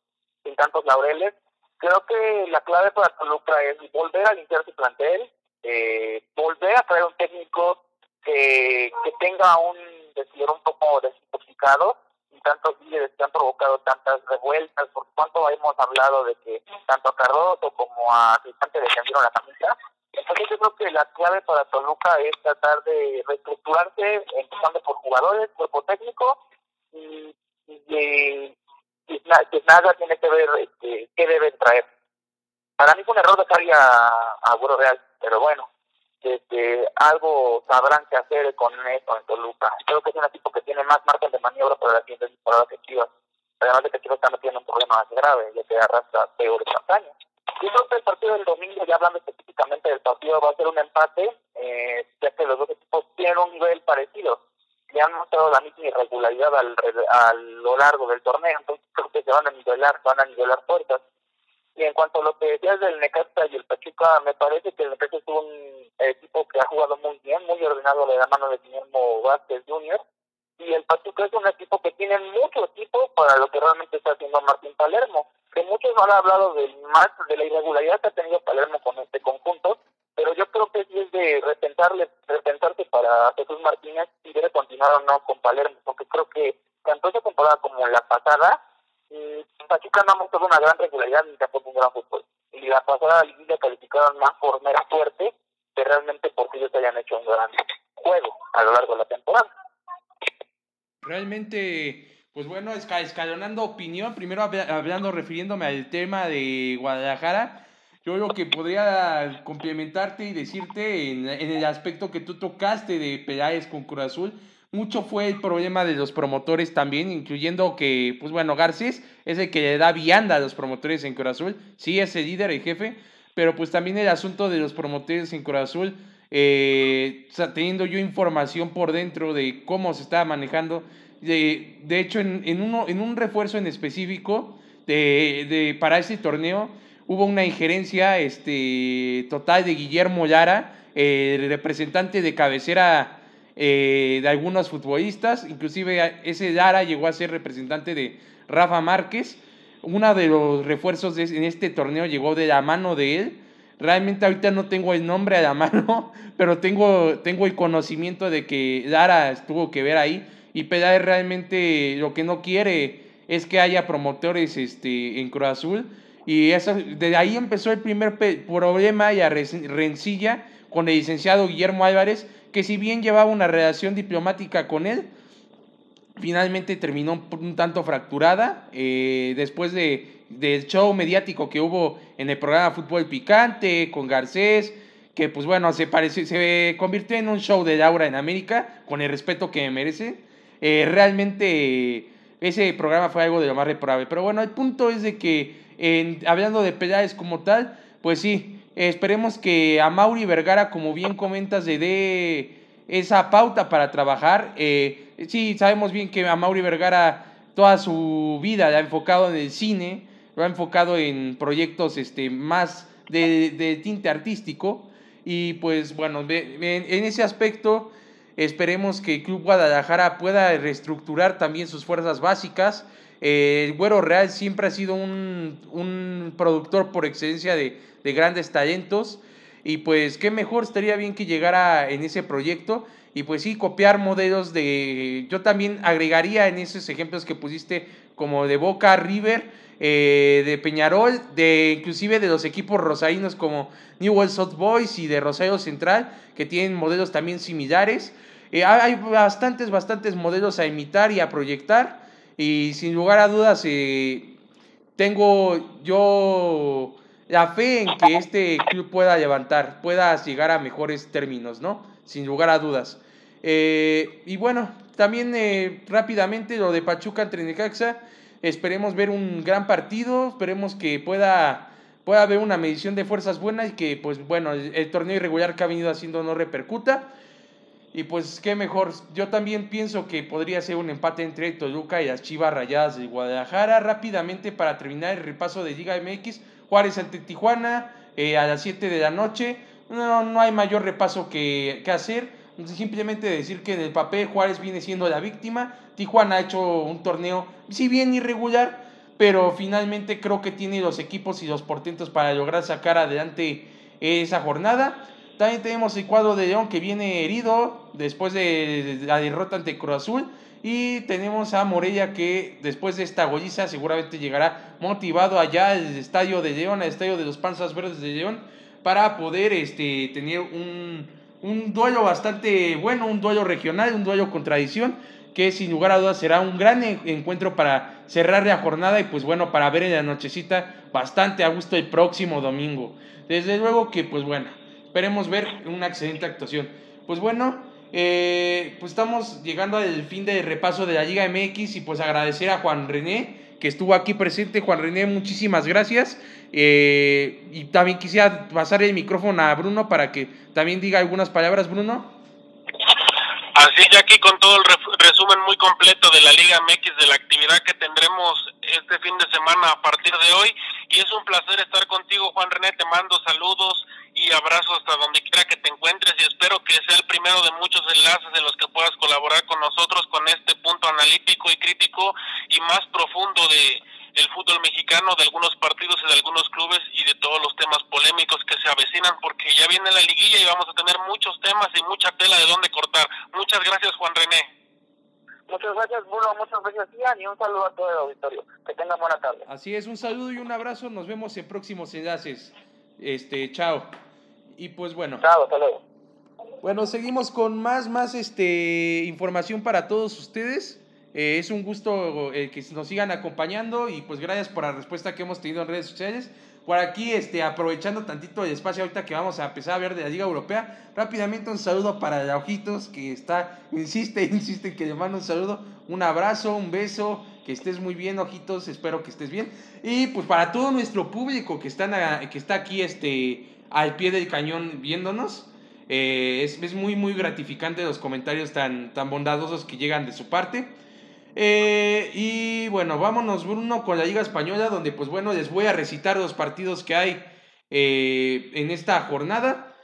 sin tantos laureles. Creo que la clave para Toluca es volver a limpiar su plantel, eh, volver a traer un técnico que, que tenga un vestidor un poco desintoxicado y tantos líderes que han provocado tantas revueltas, por cuánto hemos hablado de que tanto a Cardoso como a Cristante defendieron la camisa. Entonces yo creo que la clave para Toluca es tratar de reestructurarse, empezando por jugadores, cuerpo técnico, y, y, que nada tiene que ver este, qué deben traer. Para mí fue un error dejar a, a Real, pero bueno, este, algo sabrán qué hacer con eso en Toluca. Creo que es un equipo que tiene más margen de maniobra para la siguiente temporada que Chivas. Además de que Chivas está metiendo un problema más grave, ya que arrastra peores campañas. Yo creo que el partido del domingo, ya hablando específicamente del partido, va a ser un empate, eh, ya que los dos equipos tienen un nivel parecido le han mostrado la misma irregularidad al, a lo largo del torneo, entonces creo que se van a nivelar, van a nivelar puertas. Y en cuanto a lo que decías del Necaxa y el Pachuca, me parece que el Necaxa es un equipo que ha jugado muy bien, muy ordenado de la mano de Guillermo Vázquez Jr. Y el Pachuca es un equipo que tiene mucho equipo para lo que realmente está haciendo Martín Palermo. Que muchos han hablado del más, de la irregularidad que ha tenido Palermo con este conjunto, pero yo creo que sí es de repensarle, repensarse para Jesús Martínez si debe continuar o no con Palermo, porque creo que tanto esta temporada como la pasada, mm, Pachuca no ha mostrado una gran regularidad ni tampoco un gran fútbol. Y la pasada liguilla calificaron más por mera suerte que realmente porque ellos hayan hecho un gran juego a lo largo de la temporada. Realmente, pues bueno, escalonando opinión, primero hablando, refiriéndome al tema de Guadalajara, yo lo que podría complementarte y decirte en, el aspecto que tú tocaste de Peláez con Cruz Azul, mucho fue el problema de los promotores también, incluyendo que, pues bueno, Garcés es el que le da vianda a los promotores en Cruz Azul, sí es el líder, el jefe, pero pues también el asunto de los promotores en Cruz Azul, eh, teniendo yo información por dentro de cómo se estaba manejando, de, de hecho en, en, uno, en un refuerzo en específico de, de, para ese torneo, hubo una injerencia este, total de Guillermo Lara, el representante de cabecera eh, de algunos futbolistas, inclusive ese Lara llegó a ser representante de Rafa Márquez. Uno de los refuerzos en este torneo llegó de la mano de él. Realmente ahorita no tengo el nombre a la mano, pero tengo, tengo el conocimiento de que Lara estuvo que ver ahí. Y Peláez realmente lo que no quiere es que haya promotores este, en Cruz Azul y eso, de ahí empezó el primer problema y a rencilla con el licenciado Guillermo Álvarez, que si bien llevaba una relación diplomática con él, finalmente terminó un tanto fracturada. Eh, después de, del show mediático que hubo en el programa Fútbol Picante con Garcés, que pues bueno, se, pareció, se convirtió en un show de Laura en América, con el respeto que merece. eh, realmente ese programa fue algo de lo más reprobable. Pero bueno, el punto es de que, hablando de peleas como tal, pues sí, esperemos que a Mauri Vergara, como bien comentas, le dé esa pauta para trabajar. Eh, sí, sabemos bien que a Mauri Vergara toda su vida la ha enfocado en el cine, lo ha enfocado en proyectos este, más de, tinte artístico. Y pues bueno, en ese aspecto esperemos que el Club Guadalajara pueda reestructurar también sus fuerzas básicas. Eh, el Güero Real siempre ha sido un, un productor por excelencia de, de, grandes talentos. Y pues qué mejor estaría bien que llegara en ese proyecto. Y pues sí, copiar modelos de... Yo también agregaría en esos ejemplos que pusiste como de Boca River eh, de Peñarol, de inclusive de los equipos rosarinos como Newell's Old Boys y de Rosario Central, que tienen modelos también similares. Eh, hay bastantes, bastantes modelos a imitar y a proyectar. Y sin lugar a dudas, eh, tengo yo la fe en que este club pueda levantar, pueda llegar a mejores términos, ¿no? Sin lugar a dudas. y bueno, también rápidamente lo de Pachuca entre Necaxa. Esperemos ver un gran partido, esperemos que pueda, pueda haber una medición de fuerzas buenas y que, pues bueno, el, torneo irregular que ha venido haciendo no repercuta. Y pues qué mejor, yo también pienso que podría ser un empate entre Toluca y las Chivas Rayadas de Guadalajara. Rápidamente para terminar el repaso de Liga MX, Juárez ante Tijuana eh, a las 7 de la noche. No, no hay mayor repaso que, que hacer. Simplemente decir que en el papel Juárez viene siendo la víctima. Tijuana ha hecho un torneo, si bien irregular, pero finalmente creo que tiene los equipos y los portentos para lograr sacar adelante esa jornada. También tenemos el cuadro de León que viene herido después de la derrota ante Cruz Azul. Y tenemos a Morella que después de esta golliza seguramente llegará motivado allá al estadio de León, al estadio de los Panzas Verdes de León, para poder este, tener un, un duelo bastante bueno, un duelo regional, un duelo con tradición, que sin lugar a dudas será un gran encuentro para cerrar la jornada y pues bueno, para ver en la nochecita bastante a gusto el próximo domingo. Desde luego que pues bueno, esperemos ver una excelente actuación. Pues bueno, eh, pues estamos llegando al fin del repaso de la Liga MX y pues agradecer a Juan René que estuvo aquí presente. Juan René, muchísimas gracias. Eh, y también quisiera pasar el micrófono a Bruno para que también diga algunas palabras, Bruno. Así ya aquí con todo el resumen muy completo de la Liga MX, de la actividad que tendremos este fin de semana a partir de hoy. Y es un placer estar contigo, Juan René. Te mando saludos y abrazos hasta donde quiera que te encuentres y espero que sea el primero de muchos enlaces en los que puedas colaborar con nosotros con este punto analítico y crítico y más profundo de el fútbol mexicano, de algunos partidos y de algunos clubes y de todos los temas polémicos que se avecinan porque ya viene la liguilla y vamos a tener muchos temas y mucha tela de dónde cortar. Muchas gracias Juan René. Muchas gracias, Bruno. Muchas gracias, Ian. Y un saludo a todo el auditorio. Que tengan buena tarde. Así es, un saludo y un abrazo. Nos vemos en próximos enlaces. Este, chao. Y pues bueno. Chao, hasta luego. Bueno, seguimos con más, más este, información para todos ustedes. Eh, es un gusto eh, que nos sigan acompañando y pues gracias por la respuesta que hemos tenido en redes sociales. Por aquí, este, aprovechando tantito el espacio ahorita que vamos a empezar a ver de la Liga Europea, rápidamente un saludo para el Ojitos que está, insiste, insiste que le mando un saludo, un abrazo, un beso, que estés muy bien, Ojitos, espero que estés bien. Y pues para todo nuestro público que, están que está aquí este, al pie del cañón viéndonos, eh, es, es, muy, muy gratificante los comentarios tan, tan bondadosos que llegan de su parte. Eh, y bueno, vámonos Bruno con la Liga Española, donde pues bueno, les voy a recitar los partidos que hay eh, en esta jornada.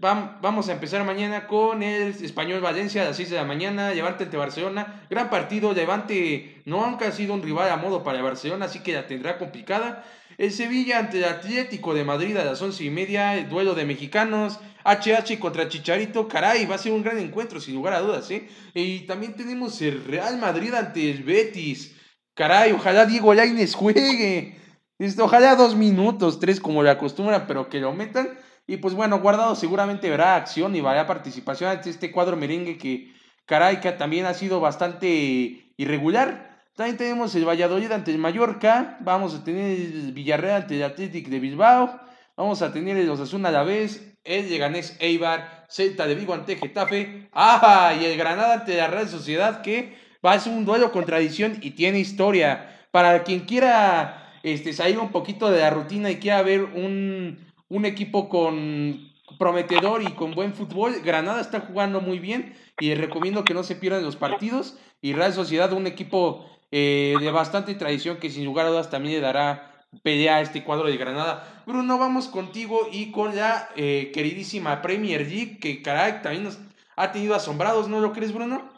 Vamos a empezar mañana con el Español Valencia a las 6 de la mañana, Levante ante Barcelona, gran partido, Levante no ha sido un rival a modo para Barcelona, así que la tendrá complicada. El Sevilla ante el Atlético de Madrid a las 11 y media, el duelo de mexicanos, HH contra Chicharito, caray, va a ser un gran encuentro, sin lugar a dudas, ¿eh? Y también tenemos el Real Madrid ante el Betis. Caray, ojalá Diego Lainez juegue. Esto, ojalá dos minutos, tres como le acostumbran, pero que lo metan. Y pues bueno, Guardado seguramente verá acción y verá participación ante este cuadro merengue que, caray, que también ha sido bastante irregular. También tenemos el Valladolid ante el Mallorca. Vamos a tener el Villarreal ante el Athletic de Bilbao. Vamos a tener el Osasuna a la vez, el Leganés Eibar, Celta de Vigo ante Getafe, ¡ah! y el Granada ante la Real Sociedad que va a ser un duelo con tradición y tiene historia. Para quien quiera este, salir un poquito de la rutina y quiera ver un, un equipo con prometedor y con buen fútbol, Granada está jugando muy bien y recomiendo que no se pierdan los partidos. Y Real Sociedad, un equipo eh, de bastante tradición que sin lugar a dudas también le dará pelea a este cuadro de Granada. Bruno, vamos contigo y con la eh, queridísima Premier League, que caray, también nos ha tenido asombrados, ¿no lo crees, Bruno?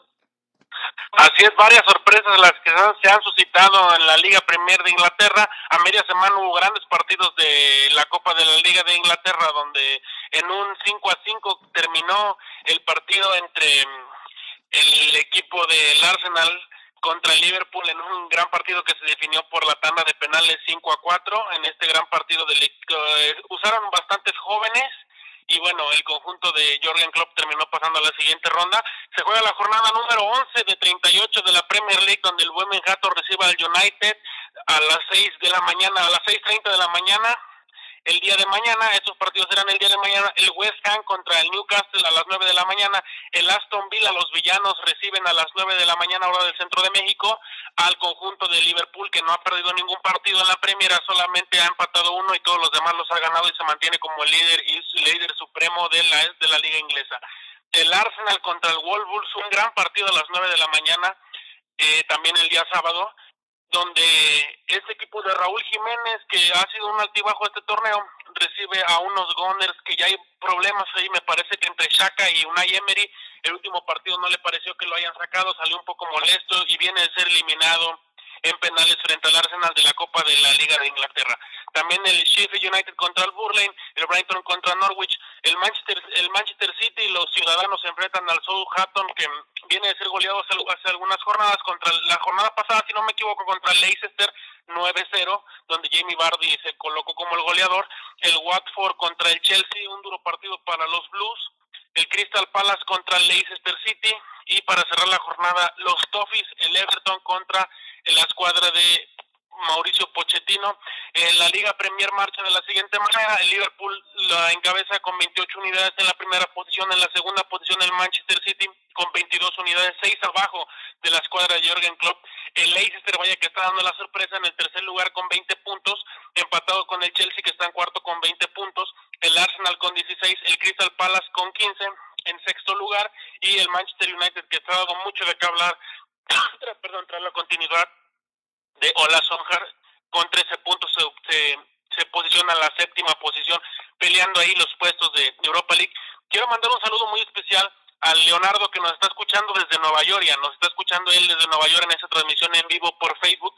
Así es, varias sorpresas las que se han suscitado en la Liga Premier de Inglaterra. A media semana hubo grandes partidos de la Copa de la Liga de Inglaterra, donde en un 5 a 5 terminó el partido entre el equipo del Arsenal contra el Liverpool en un gran partido que se definió por la tanda de penales 5 a 4. En este gran partido de, eh, usaron bastantes jóvenes y bueno, el conjunto de Jorgen Klopp terminó pasando a la siguiente ronda. Se juega la jornada número 11 de 38 de la Premier League donde el Wolverhampton recibe al United a las 6 de la mañana, a las 6.30 de la mañana el día de mañana. Estos partidos serán el día de mañana. El West Ham contra el Newcastle a las 9 de la mañana. El Aston Villa, los villanos, reciben a las 9 de la mañana hora del centro de México al conjunto de Liverpool que no ha perdido ningún partido en la Premier, solamente ha empatado uno y todos los demás los ha ganado y se mantiene como líder y líder supremo de la, de la liga inglesa. El Arsenal contra el Wolves, un gran partido a las 9 de la mañana, eh, también el día sábado donde este equipo de Raúl Jiménez, que ha sido un altibajo este torneo, recibe a unos Gunners que ya hay problemas ahí, me parece que entre Shaka y Unai Emery, el último partido no le pareció que lo hayan sacado, salió un poco molesto y viene de ser eliminado en penales frente al Arsenal de la Copa de la Liga de Inglaterra. También el Sheffield United contra el Burley, el Brighton contra Norwich, el Manchester, el Manchester City y los ciudadanos se enfrentan al Southampton que viene de ser goleado hace, algunas jornadas contra la jornada pasada, si no me equivoco, contra el Leicester 9-0, donde Jamie Vardy se colocó como el goleador, el Watford contra el Chelsea, un duro partido para los Blues, el Crystal Palace contra el Leicester City y para cerrar la jornada los Toffees, el Everton contra la escuadra de Mauricio Pochettino. En la Liga Premier marcha de la siguiente manera. El Liverpool la encabeza con 28 unidades en la primera posición. En la segunda posición el Manchester City con 22 unidades, 6 abajo de la escuadra de Jürgen Klopp. El Leicester, vaya que está dando la sorpresa en el tercer lugar con 20 puntos, empatado con el Chelsea que está en cuarto con 20 puntos. El Arsenal con 16, el Crystal Palace con 15 en sexto lugar y el Manchester United que está dando mucho de qué hablar perdón, tras la continuidad de Ola Sonjar con 13 puntos se, se, posiciona en la séptima posición peleando ahí los puestos de Europa League. Quiero mandar un saludo muy especial a Leonardo que nos está escuchando desde Nueva York, ya nos está escuchando él desde Nueva York en esa transmisión en vivo por Facebook,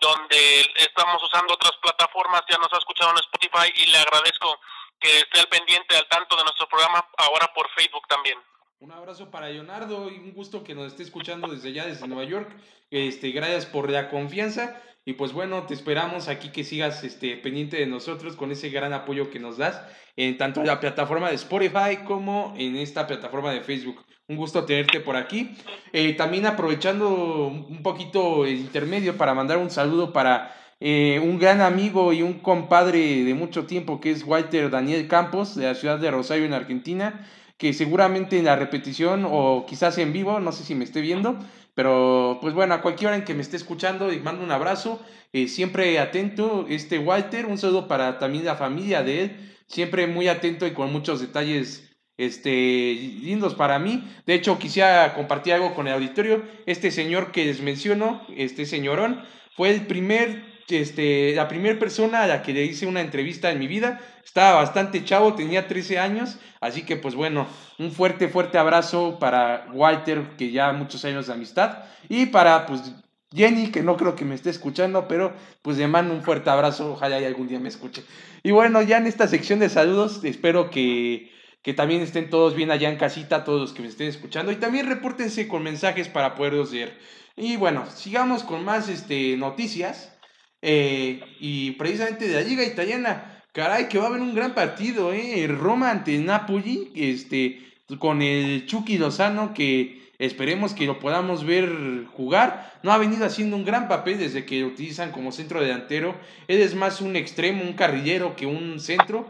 donde estamos usando otras plataformas, ya nos ha escuchado en Spotify y le agradezco que esté al pendiente al tanto de nuestro programa ahora por Facebook también. Un abrazo para Leonardo y un gusto que nos esté escuchando desde allá, desde Nueva York. Este, gracias por la confianza y pues bueno, te esperamos aquí que sigas este, pendiente de nosotros con ese gran apoyo que nos das en tanto en la plataforma de Spotify como en esta plataforma de Facebook. Un gusto tenerte por aquí. Eh, también aprovechando un poquito el intermedio para mandar un saludo para eh, un gran amigo y un compadre de mucho tiempo que es Walter Daniel Campos de la ciudad de Rosario en Argentina que seguramente en la repetición o quizás en vivo, no sé si me esté viendo, pero pues bueno, a cualquier hora en que me esté escuchando, les mando un abrazo, eh, siempre atento, este Walter, un saludo para también la familia de él, siempre muy atento y con muchos detalles este, lindos para mí. De hecho, quisiera compartir algo con el auditorio. Este señor que les menciono, este señorón, fue el primer, este, la primera persona a la que le hice una entrevista en mi vida. Estaba bastante chavo, tenía 13 años, así que pues bueno, un fuerte, fuerte abrazo para Walter, que ya muchos años de amistad, y para pues Jenny, que no creo que me esté escuchando, pero pues le mando un fuerte abrazo, ojalá y algún día me escuche. Y bueno, ya en esta sección de saludos, espero que, que también estén todos bien allá en casita, todos los que me estén escuchando, y también repórtense con mensajes para poderlos leer. Y bueno, sigamos con más este, noticias, eh, y precisamente de la Liga Italiana. Caray, que va a haber un gran partido, ¿eh? Roma ante Napoli, este, con el Chucky Lozano, que esperemos que lo podamos ver jugar. No ha venido haciendo un gran papel desde que lo utilizan como centro delantero. Él es más un extremo, un carrillero que un centro.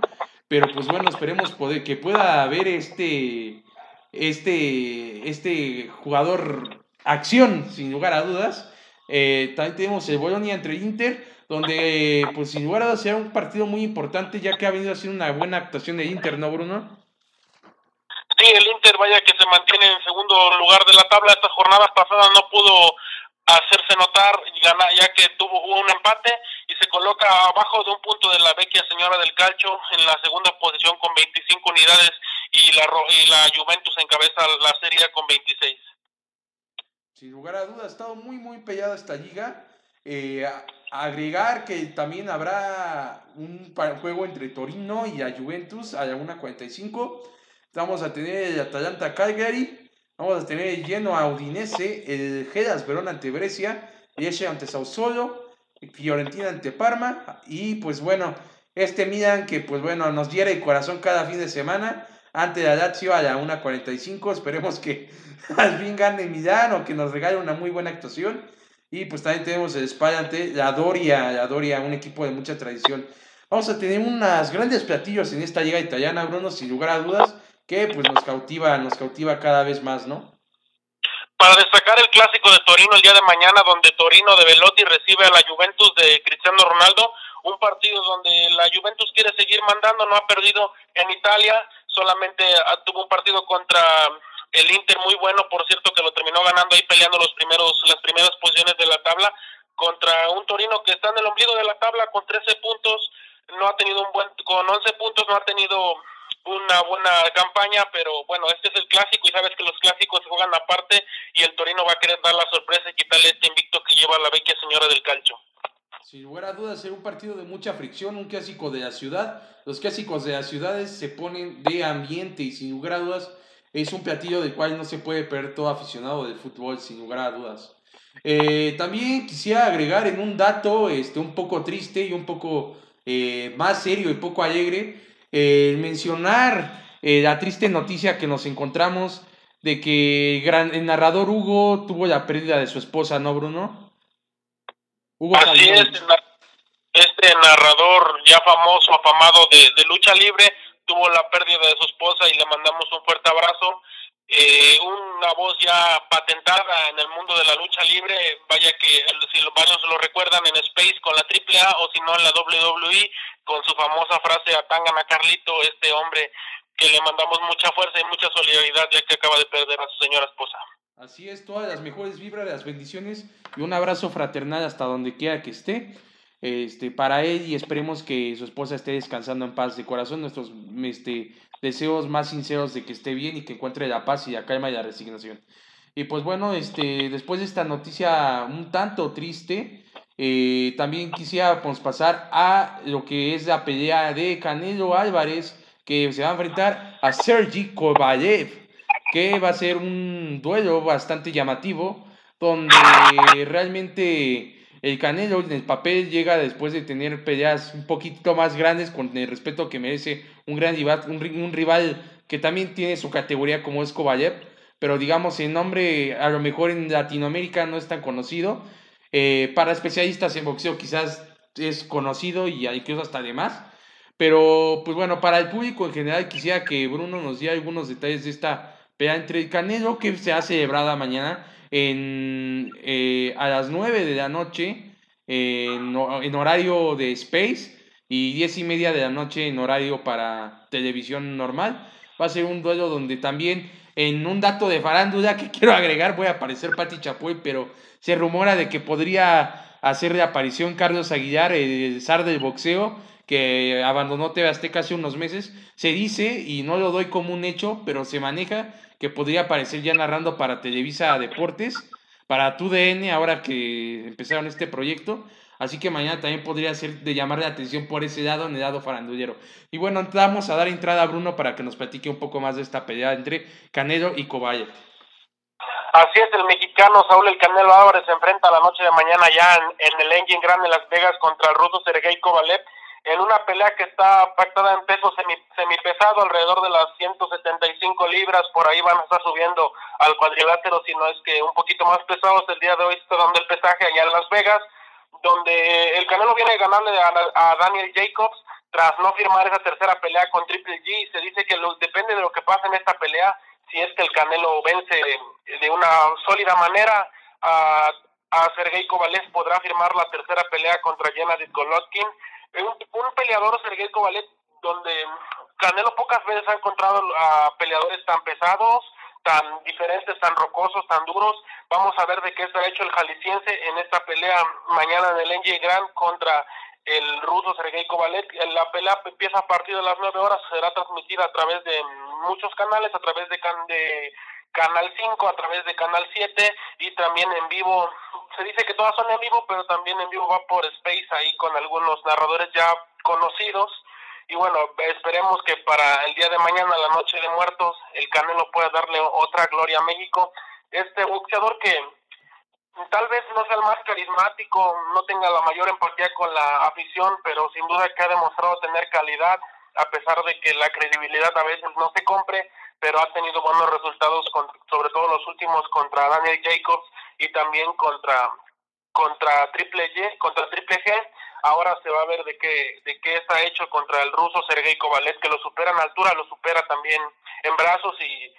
Pero pues bueno, esperemos poder, que pueda haber este, este, este jugador acción, sin lugar a dudas. Eh, también tenemos el Bolonia entre Inter, donde, pues sin lugar a será un partido muy importante, ya que ha venido haciendo una buena actuación de Inter, ¿no, Bruno? Sí, el Inter, vaya que se mantiene en segundo lugar de la tabla. Esta jornada pasada no pudo hacerse notar ya que tuvo un empate y se coloca abajo de un punto de la vecchia señora del calcio en la segunda posición con 25 unidades y la, y la Juventus encabeza la serie con 26. Sin lugar a dudas, ha estado muy, muy peleada esta liga. Eh, agregar que también habrá un juego entre Torino y Juventus a la 1.45. Vamos a tener el Atalanta Calgary, vamos a tener el lleno a Udinese, el Gedas Verona ante Brescia, Lecce ante Sassuolo, Fiorentina ante Parma y pues bueno, este Milan que pues bueno nos diera el corazón cada fin de semana ante la Lazio a la 1.45. Esperemos que al fin gane Milán o que nos regale una muy buena actuación. Y pues también tenemos el Spal ante la Doria, la Doria, un equipo de mucha tradición. Vamos a tener unas grandes platillos en esta liga italiana, Bruno, sin lugar a dudas, que pues nos cautiva, nos cautiva cada vez más, ¿no? Para destacar el clásico de Torino el día de mañana, donde Torino de Velotti recibe a la Juventus de Cristiano Ronaldo, un partido donde la Juventus quiere seguir mandando, no ha perdido en Italia, solamente ah, tuvo un partido contra el Inter muy bueno, por cierto que lo terminó ganando ahí peleando los primeros las primeras posiciones de la tabla contra un Torino que está en el ombligo de la tabla con 13 puntos, no ha tenido un buen con 11 puntos no ha tenido una buena campaña, pero bueno, este es el clásico y sabes que los clásicos juegan aparte y el Torino va a querer dar la sorpresa y quitarle este invicto que lleva la vecchia señora del calcio. Sin lugar a dudas, será un partido de mucha fricción, un clásico de la ciudad. Los clásicos de las ciudades se ponen de ambiente y sin lugar a dudas es un platillo del cual no se puede perder todo aficionado del fútbol, sin lugar a dudas. Eh, también quisiera agregar en un dato este, un poco triste y un poco eh, más serio y poco alegre, el mencionar eh, la triste noticia que nos encontramos de que el narrador Hugo tuvo la pérdida de su esposa, ¿no, Bruno? Así es, este narrador ya famoso, afamado de, lucha libre, tuvo la pérdida de su esposa y le mandamos un fuerte abrazo. Eh, una voz ya patentada en el mundo de la lucha libre, vaya que si varios lo recuerdan en Space con la AAA o si no en la WWE con su famosa frase Atangana Carlito, este hombre que le mandamos mucha fuerza y mucha solidaridad ya que acaba de perder a su señora esposa. Así es, todas las mejores vibras, las bendiciones y un abrazo fraternal hasta donde quiera que esté. Este, para él y esperemos que su esposa esté descansando en paz de corazón. Nuestros este, deseos más sinceros de que esté bien y que encuentre la paz y la calma y la resignación. Y pues bueno, este, después de esta noticia un tanto triste, eh, también quisiera pues, pasar a lo que es la pelea de Canelo Álvarez, que se va a enfrentar a Sergi Kovalev que va a ser un duelo bastante llamativo, donde realmente el Canelo en el papel llega después de tener peleas un poquito más grandes con el respeto que merece un gran rival, un, rival que también tiene su categoría como es Kovalev, pero digamos el nombre a lo mejor en Latinoamérica no es tan conocido. Eh, para especialistas en boxeo quizás es conocido y incluso hasta de más. Pero pues bueno, para el público en general quisiera que Bruno nos diera algunos detalles de esta pero entre el Canelo que se ha celebrado mañana en, eh, a las 9 de la noche en, en, horario de Space y 10 y media de la noche en horario para televisión normal. Va a ser un duelo donde también en un dato de farándula que quiero agregar voy a aparecer Pati Chapoy, pero se rumora de que podría hacer de aparición Carlos Aguilar, el zar del boxeo, que abandonó TV Azteca hace unos meses. Se dice, y no lo doy como un hecho, pero se maneja que podría aparecer ya narrando para Televisa Deportes, para TUDN, ahora que empezaron este proyecto. Así que mañana también podría ser de llamar la atención por ese lado en el lado farandulero. Y bueno, vamos a dar entrada a Bruno para que nos platique un poco más de esta pelea entre Canelo y Cobayer. Así es, el mexicano Saúl El Canelo Álvarez se enfrenta la noche de mañana ya en, el Engine Grande Las Vegas contra el ruso Sergei Kovalev en una pelea que está pactada en peso semi, semipesado, alrededor de las 175 libras, por ahí van a estar subiendo al cuadrilátero, si no es que un poquito más pesados. El día de hoy está dando el pesaje allá en Las Vegas, donde el Canelo viene a ganarle a, Daniel Jacobs tras no firmar esa tercera pelea con Triple G. Se dice que depende de lo que pase en esta pelea, si es que el Canelo vence de una sólida manera a, a Sergey Kovalev, podrá firmar la tercera pelea contra Gennady Golovkin. Un, peleador, Sergey Kovalev, donde Canelo pocas veces ha encontrado a peleadores tan pesados, tan diferentes, tan rocosos, tan duros. Vamos a ver de qué está hecho el jalisciense en esta pelea mañana en el NJ Grand contra el ruso Sergei Kovalev. La pelea empieza a partir de las nueve horas, será transmitida a través de muchos canales, a través de, de Canal 5, a través de Canal 7 y también en vivo. Se dice que todas son en vivo, pero también en vivo va por Space ahí con algunos narradores ya conocidos. Y bueno, esperemos que para el día de mañana, la noche de muertos, el Canelo pueda darle otra gloria a México. Este boxeador que tal vez no sea el más carismático, no tenga la mayor empatía con la afición, pero sin duda que ha demostrado tener calidad, a pesar de que la credibilidad a veces no se compre, pero ha tenido buenos resultados, sobre todo los últimos contra Daniel Jacobs y también contra contra Triple G, contra Triple G. Ahora se va a ver de qué de qué está hecho contra el ruso Sergei Kovalev, que lo supera en altura, lo supera también en brazos y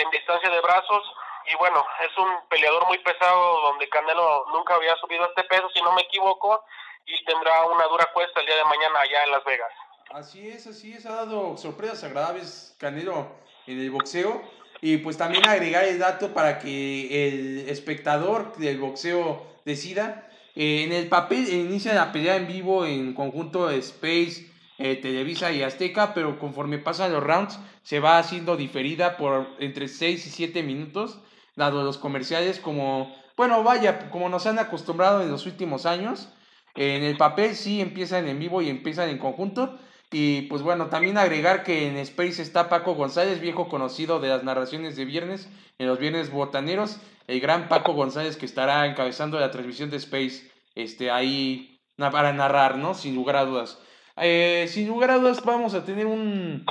en distancia de brazos y bueno, es un peleador muy pesado donde Canelo nunca había subido este peso, si no me equivoco, y tendrá una dura cuesta el día de mañana allá en Las Vegas. Así es, así es, ha dado sorpresas agradables Canelo en el boxeo. Y pues también agregar el dato para que el espectador del boxeo decida. Eh, en el papel inicia la pelea en vivo en conjunto de Space, eh, Televisa y Azteca, pero conforme pasan los rounds se va haciendo diferida por entre 6 y 7 minutos dado los comerciales como, bueno, vaya, como nos han acostumbrado en los últimos años. En el papel sí empiezan en vivo y empiezan en conjunto. Y pues bueno, también agregar que en Space está Paco González, viejo conocido de las narraciones de viernes, en los viernes botaneros, el gran Paco González que estará encabezando la transmisión de Space, este, ahí para narrar, ¿no? Sin lugar a dudas. Eh, sin lugar a dudas vamos a tener un,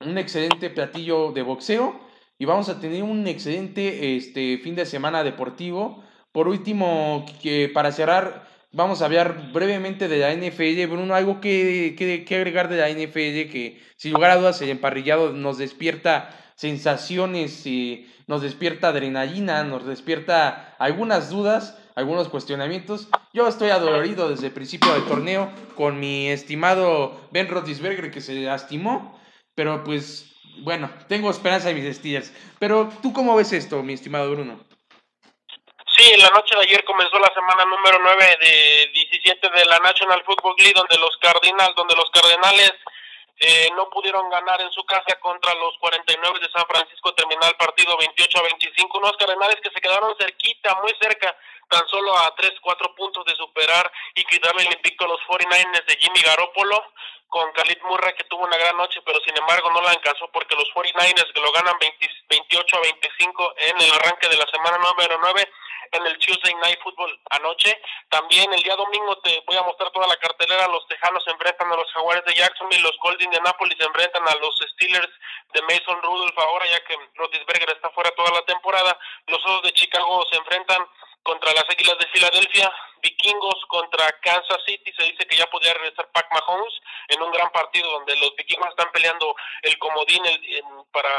un excelente platillo de boxeo y vamos a tener un excelente este, fin de semana deportivo. Por último, que para cerrar, vamos a hablar brevemente de la NFL. Bruno, algo que, que, agregar de la NFL que sin lugar a dudas el emparrillado nos despierta sensaciones, y nos despierta adrenalina, nos despierta algunas dudas, algunos cuestionamientos. Yo estoy adolorido desde el principio del torneo con mi estimado Ben Roethlisberger que se lastimó, pero pues bueno, tengo esperanza en mis Steelers. Pero, ¿tú cómo ves esto, mi estimado Bruno? Sí, la noche de ayer comenzó la semana número 9 de 17 de la National Football League, donde los Cardinals, donde los Cardenales eh, no pudieron ganar en su casa contra los 49 de San Francisco, terminó el partido 28 a 25. Unos Cardenales que se quedaron cerquita, muy cerca, tan solo a 3, 4 puntos de superar y quitarle el invicto a los 49ers de Jimmy Garoppolo con Khalid Murray que tuvo una gran noche, pero sin embargo no la alcanzó porque los 49ers lo ganan 28 a 25 en el arranque de la semana número 9 en el Tuesday Night Football anoche. También el día domingo te voy a mostrar toda la cartelera. Los Tejanos enfrentan a los Jaguares de Jacksonville, los Colts de Napoli se enfrentan a los Steelers de Mason Rudolph ahora ya que Roethlisberger está fuera toda la temporada. Los Osos de Chicago se enfrentan contra las Águilas de Filadelfia, Vikingos contra Kansas City, se dice que ya podría regresar Pac Mahomes en un gran partido donde los Vikingos están peleando el comodín para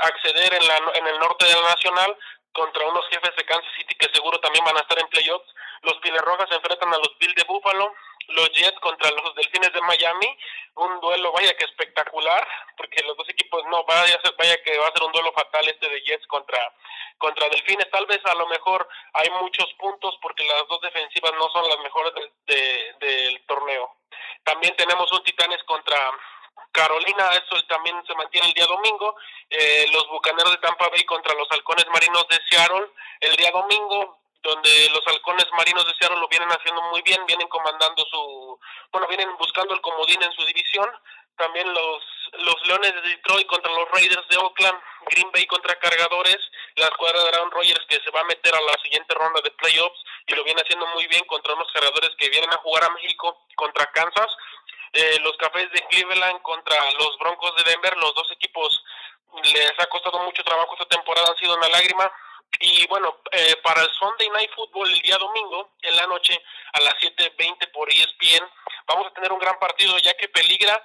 acceder en, la, en el norte de la Nacional contra unos jefes de Kansas City que seguro también van a estar en playoffs. Los Piles Rojas enfrentan a los Bills de Buffalo, los Jets contra los Delfines de Miami, un duelo vaya que espectacular, porque los dos equipos no vaya, vaya que va a ser un duelo fatal este de Jets contra contra Delfines. Tal vez a lo mejor hay muchos puntos porque las dos defensivas no son las mejores del torneo. También tenemos un Titanes contra Carolina, eso también se mantiene el día domingo. Eh, los Bucaneros de Tampa Bay contra los Halcones Marinos de Seattle el día domingo donde los halcones marinos de Seattle lo vienen haciendo muy bien, vienen comandando su, bueno, vienen buscando el comodín en su división, también los, los Leones de Detroit contra los Raiders de Oakland, Green Bay contra Cargadores, la escuadra de Aaron Rodgers que se va a meter a la siguiente ronda de playoffs y lo viene haciendo muy bien contra unos cargadores que vienen a jugar a México contra Kansas, eh, los Cafés de Cleveland contra los Broncos de Denver, los dos equipos les ha costado mucho trabajo esta temporada, han sido una lágrima, y bueno, eh, para el Sunday Night Football el día domingo, en la noche, a las 7.20 por ESPN, vamos a tener un gran partido ya que peligra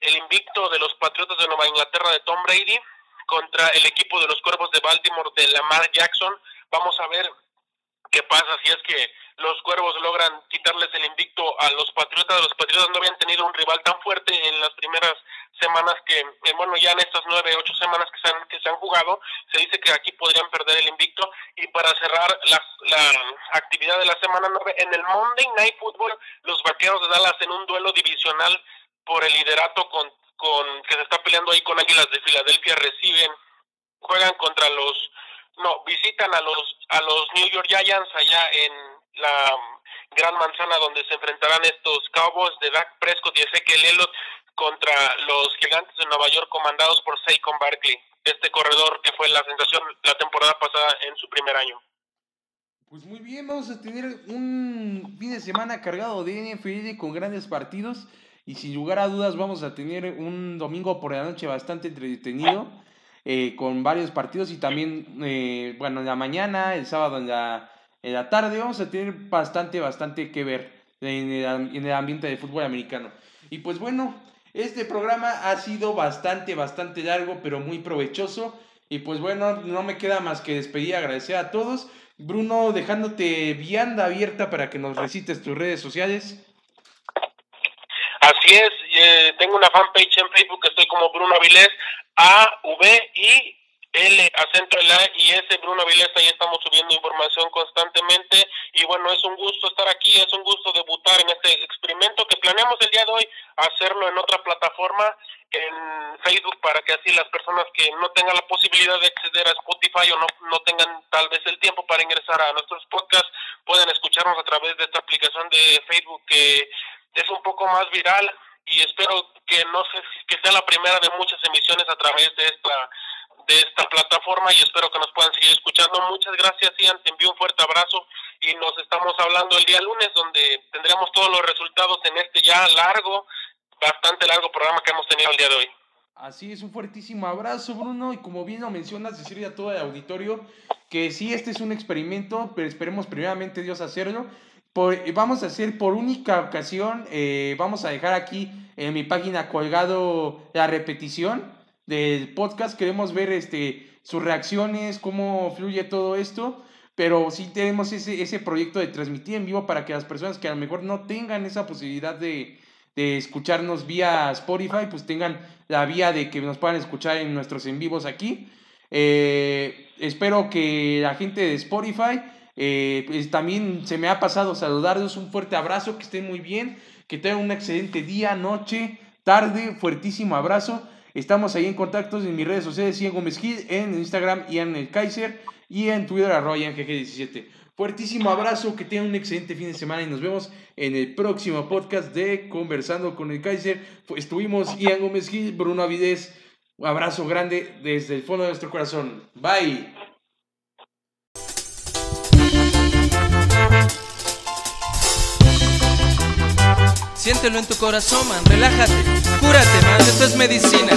el invicto de los Patriotas de Nueva Inglaterra de Tom Brady contra el equipo de los Cuervos de Baltimore de Lamar Jackson. Vamos a ver qué pasa si es que los Cuervos logran quitarles el invicto a los Patriotas. Los Patriotas no habían tenido un rival tan fuerte en las primeras semanas que, eh, bueno, ya en estas nueve, ocho semanas que se han, que se han jugado, se dice que aquí podrían perder el invicto. Y para cerrar la, la actividad de la semana nueve, en el Monday Night Football, los Vaqueros de Dallas en un duelo divisional por el liderato con, con que se está peleando ahí con Águilas de Filadelfia reciben, juegan contra los, no, visitan a los, a los New York Giants allá en la Gran Manzana donde se enfrentarán estos Cowboys de Dak Prescott y Ezequiel Elliott contra los Gigantes de Nueva York comandados por Saquon Barkley, este corredor que fue la sensación la temporada pasada en su primer año. Pues muy bien, vamos a tener un fin de semana cargado de NFL con grandes partidos y sin lugar a dudas vamos a tener un domingo por la noche bastante entretenido eh, con varios partidos y también, eh, bueno, en la mañana, el sábado en la, en la tarde vamos a tener bastante, bastante que ver en el, en el ambiente de fútbol americano. Y pues bueno, este programa ha sido bastante, bastante largo, pero muy provechoso. Y pues bueno, no me queda más que despedir agradecer a todos. Bruno, dejándote vianda abierta para que nos recites tus redes sociales. Así es, eh, tengo una fanpage en Facebook, estoy como Bruno Avilés, A, V, I, L, acento en la y S, Bruno Avilés, ahí estamos subiendo información constantemente. Y bueno, es un gusto estar aquí, es un gusto debutar en este experimento que planeamos el día de hoy hacerlo en otra plataforma, en Facebook, para que así las personas que no tengan la posibilidad de acceder a Spotify o no, no tengan tal vez el tiempo para ingresar a nuestros podcasts, pueden escucharnos a través de esta aplicación de Facebook que es un poco más viral. Y espero que no sé que sea la primera de muchas emisiones a través de esta de esta plataforma y espero que nos puedan seguir escuchando. Muchas gracias, Ian. Te envío un fuerte abrazo y nos estamos hablando el día lunes donde tendremos todos los resultados en este ya largo, bastante largo programa que hemos tenido el día de hoy. Así es, un fuertísimo abrazo, Bruno. Y como bien lo mencionas, decirle a todo el auditorio que sí, este es un experimento, pero esperemos primeramente Dios hacerlo. Por, vamos a hacer por única ocasión, eh, vamos a dejar aquí en mi página colgado la repetición del podcast. Queremos ver este, sus reacciones, cómo fluye todo esto. Pero sí tenemos ese, ese proyecto de transmitir en vivo para que las personas que a lo mejor no tengan esa posibilidad de, de escucharnos vía Spotify, pues tengan la vía de que nos puedan escuchar en nuestros en vivos aquí. Eh, espero que la gente de Spotify, eh, pues también se me ha pasado saludarlos, un fuerte abrazo, que estén muy bien, que tengan un excelente día, noche, tarde, fuertísimo abrazo. Estamos ahí en contactos en mis redes sociales, Ian Gómez Gil, en Instagram, Ian el Kaiser, y en Twitter, arroba GG17. Fuertísimo abrazo, que tengan un excelente fin de semana y nos vemos en el próximo podcast de Conversando con el Kaiser. Estuvimos Ian Gómez Gil, Bruno Avidez. Un abrazo grande desde el fondo de nuestro corazón. Bye. Siéntelo en tu corazón, man, relájate, cúrate, man, esto es medicina.